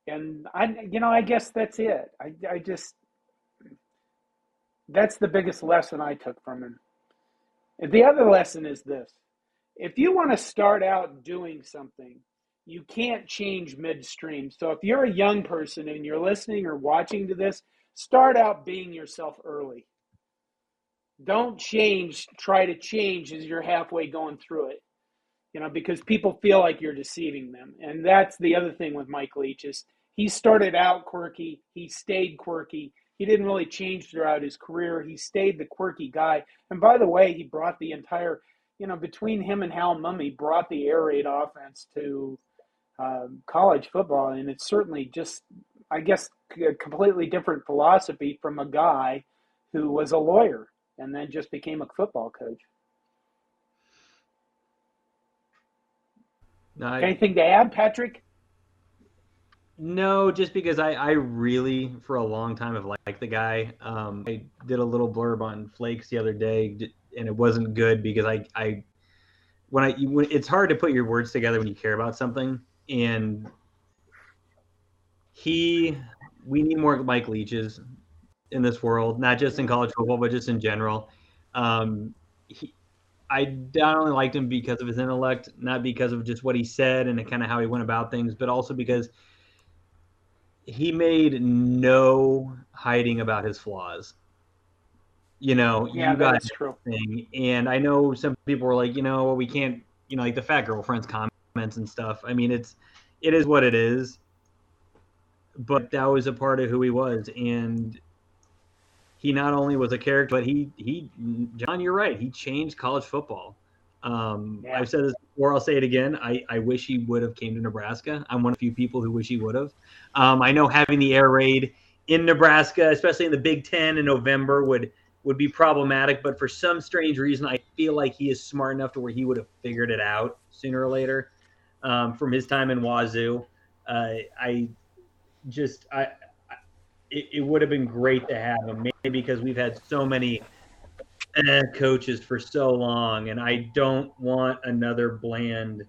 And I, you know, I guess that's it. I, I just, that's the biggest lesson I took from him. And the other lesson is this if you want to start out doing something, you can't change midstream. So if you're a young person and you're listening or watching to this, Start out being yourself early. Don't change, try to change as you're halfway going through it. You know, because people feel like you're deceiving them. And that's the other thing with Mike Leach is he started out quirky, he stayed quirky. He didn't really change throughout his career. He stayed the quirky guy. And by the way, he brought the entire, you know, between him and Hal Mumme, brought the air raid offense to uh, college football. And it's certainly just I guess, a completely different philosophy from a guy who was a lawyer and then just became a football coach. No, I, Anything to add, Patrick? No, just because I, I really, for a long time, have liked the guy. Um, I did a little blurb on Flakes the other day, and it wasn't good because I, I when I, when, it's hard to put your words together when you care about something, and he we need more Mike Leaches in this world, not just in college football, but just in general. Um, he, I not only liked him because of his intellect, not because of just what he said and kind of how he went about things, but also because he made no hiding about his flaws. You know, yeah, you got true. Thing. And I know some people were like, you know, we can't, you know, like the fat girlfriend's comments and stuff. I mean, it's, it is what it is but that was a part of who he was and he not only was a character but he he john you're right he changed college football um, yeah. i've said this before i'll say it again i, I wish he would have came to nebraska i'm one of the few people who wish he would have um, i know having the air raid in nebraska especially in the big ten in november would would be problematic. But for some strange reason, I feel like he is smart enough to where he would have figured it out sooner or later um, from his time in Wazoo. Uh, I just I, I it, it would have been great to have him maybe because we've had so many eh, coaches for so long, and I don't want another bland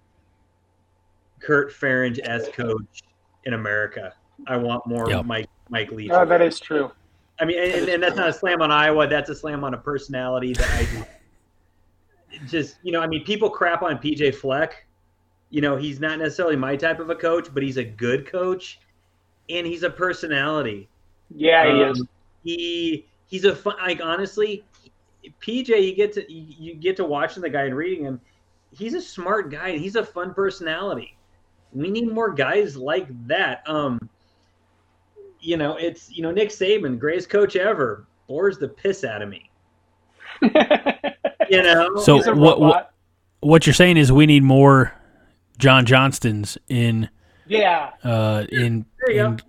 Kirk Ferentz as coach in America. I want more Yep. Mike Mike Leach. Oh, that is true. I mean, and, and that's not a slam on Iowa. That's a slam on a personality that I just, just you know, I mean, people crap on PJ Fleck. You know, he's not necessarily my type of a coach, but he's a good coach, and he's a personality. Yeah, he Um, is. He he's a fun. Like honestly, PJ, you get to you you get to watching the guy and reading him. He's a smart guy. He's a fun personality. We need more guys like that. Um, you know, it's you know Nick Saban, greatest coach ever, bores the piss out of me. *laughs* You know, So what, what what you're saying is we need more John Johnstons in Yeah. uh, in, There you in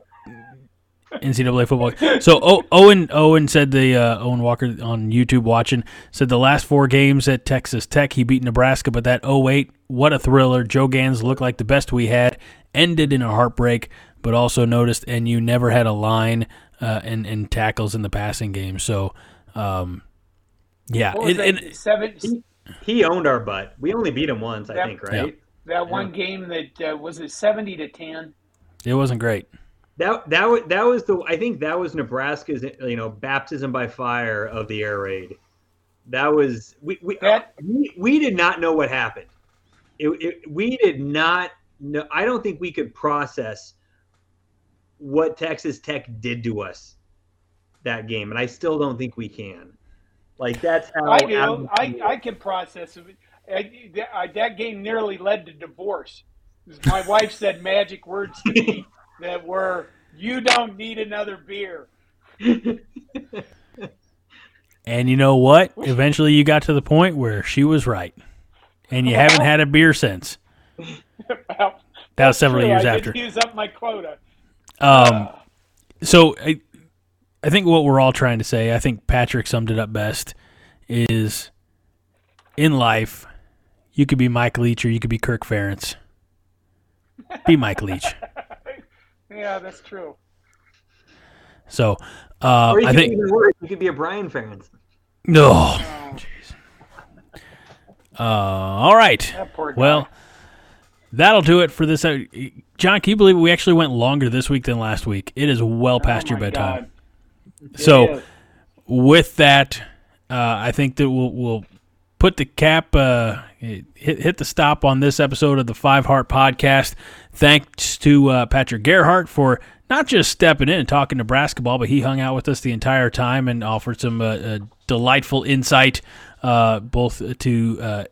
NCAA football. So o- Owen Owen said the uh, Owen Walker on YouTube watching said the last four games at Texas Tech he beat Nebraska, but that 08 what a thriller! Joe Ganz looked like the best we had. Ended in a heartbreak, but also noticed and you never had a line uh, and and tackles in the passing game. So. Um, yeah, it- that? it- Seven. he owned our butt. We only beat him once, I think, right? That one game that uh, was it seventy to ten. it wasn't great. That that was that was the I think that was Nebraska's you know baptism by fire of the air raid. That was we we That- we, we did not know what happened. It, it, we did not know. I don't think we could process what Texas Tech did to us that game, and I still don't think we can. Like that's how I do. I, I can process it. I, that- that game nearly led to divorce. My wife said magic words to me *laughs* that were, "You don't need another beer." *laughs* And you know what? Eventually, you got to the point where she was right, and you haven't had a beer since. Well, That was several true, years I after. Use up my quota. Um, so I, I think what we're all trying to say, I think Patrick summed it up best, is in life, you could be Mike Leach or you could be Kirk Ferentz. Be Mike Leach. *laughs* Yeah, that's true. So uh, or you I think worse, you could be a Brian Ferentz. no. Oh, Uh, all right. that poor guy. Well, that'll do it for this. uh, John, can you believe we actually went longer this week than last week? It is well past Oh your bedtime. God. So, Yeah. with that, uh, I think that we'll, we'll put the cap, uh, hit, hit the stop on this episode of the Five Heart Podcast. Thanks to uh, Patrick Gerhart for not just stepping in and talking to basketball, but he hung out with us the entire time and offered some uh, uh, delightful insight, uh, both to uh,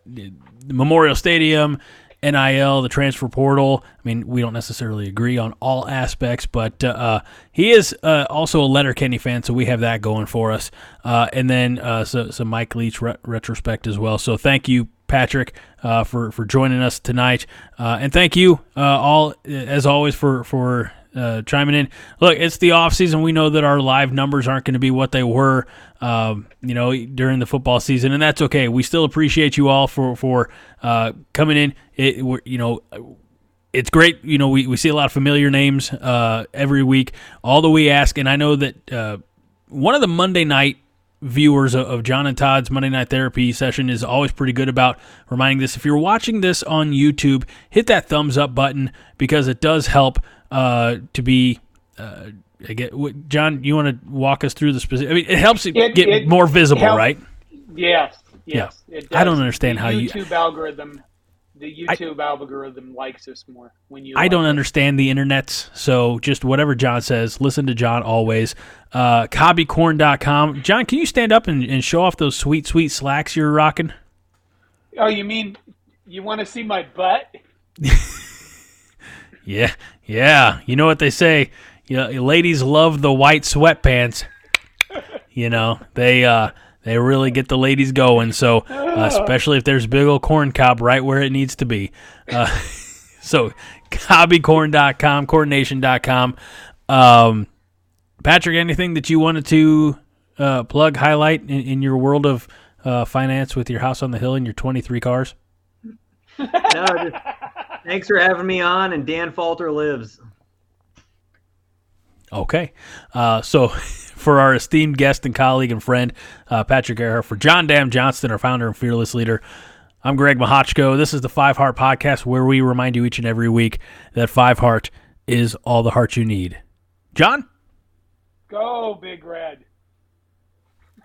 Memorial Stadium. NIL, the transfer portal. I mean, we don't necessarily agree on all aspects, but uh, he is uh, also a Letterkenny fan, so we have that going for us. Uh, and then uh, so, some Mike Leach re- retrospect as well. So thank you, Patrick, uh, for for joining us tonight, uh, and thank you uh, all as always for for. Uh, chiming in. Look, it's the off season. We know that our live numbers aren't going to be what they were, um, you know, during the football season, and that's okay. We still appreciate you all for for uh, coming in. It, you know, it's great. You know, we, we see a lot of familiar names every week. All that we ask, and I know that one of the Monday night viewers of, of John and Todd's Monday Night Therapy session is always pretty good about reminding this. If you're watching this on YouTube, hit that thumbs up button because it does help uh, to be. Uh, I get, what- John, you want to walk us through the specific? I mean, it helps it, It- get it more visible, helps- right? Yes. Yes. It I don't understand the how you- YouTube algorithm. The YouTube algorithm likes us more when you. I like don't us. understand the internets, so just whatever John says, listen to John always. Uh, hobbycorn.com. John, can you stand up and, and show off those sweet, sweet slacks you're rocking? Oh, you mean you want to see my butt? *laughs* Yeah, yeah. You know what they say. You know, ladies love the white sweatpants. *laughs* You know, they uh, they really get the ladies going. So, uh, *laughs* especially if there's big old corn cob right where it needs to be. Uh, *laughs* so, cobbycorn.com, cornnation.com. Um, Patrick, anything that you wanted to uh, plug, highlight in, in your world of uh, finance with your house on the hill and your 23 cars? No, just, thanks for having me on. And Dan Falter lives. Okay. Uh, so, *laughs* for our esteemed guest and colleague and friend, uh, Patrick Earhart, for John Dam Johnston, our founder and fearless leader, I'm Greg Mahochko. This is the Five Heart Podcast, where we remind you each and every week that Five Heart is all the heart you need. John? Go, Big Red.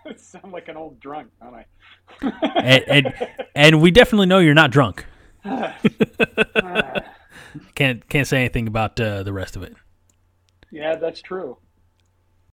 *laughs* sound like an old drunk, don't I? and, and, and we definitely know you're not drunk. *sighs* *sighs* *laughs* can't can't say anything about uh, the rest of it. Yeah, that's true.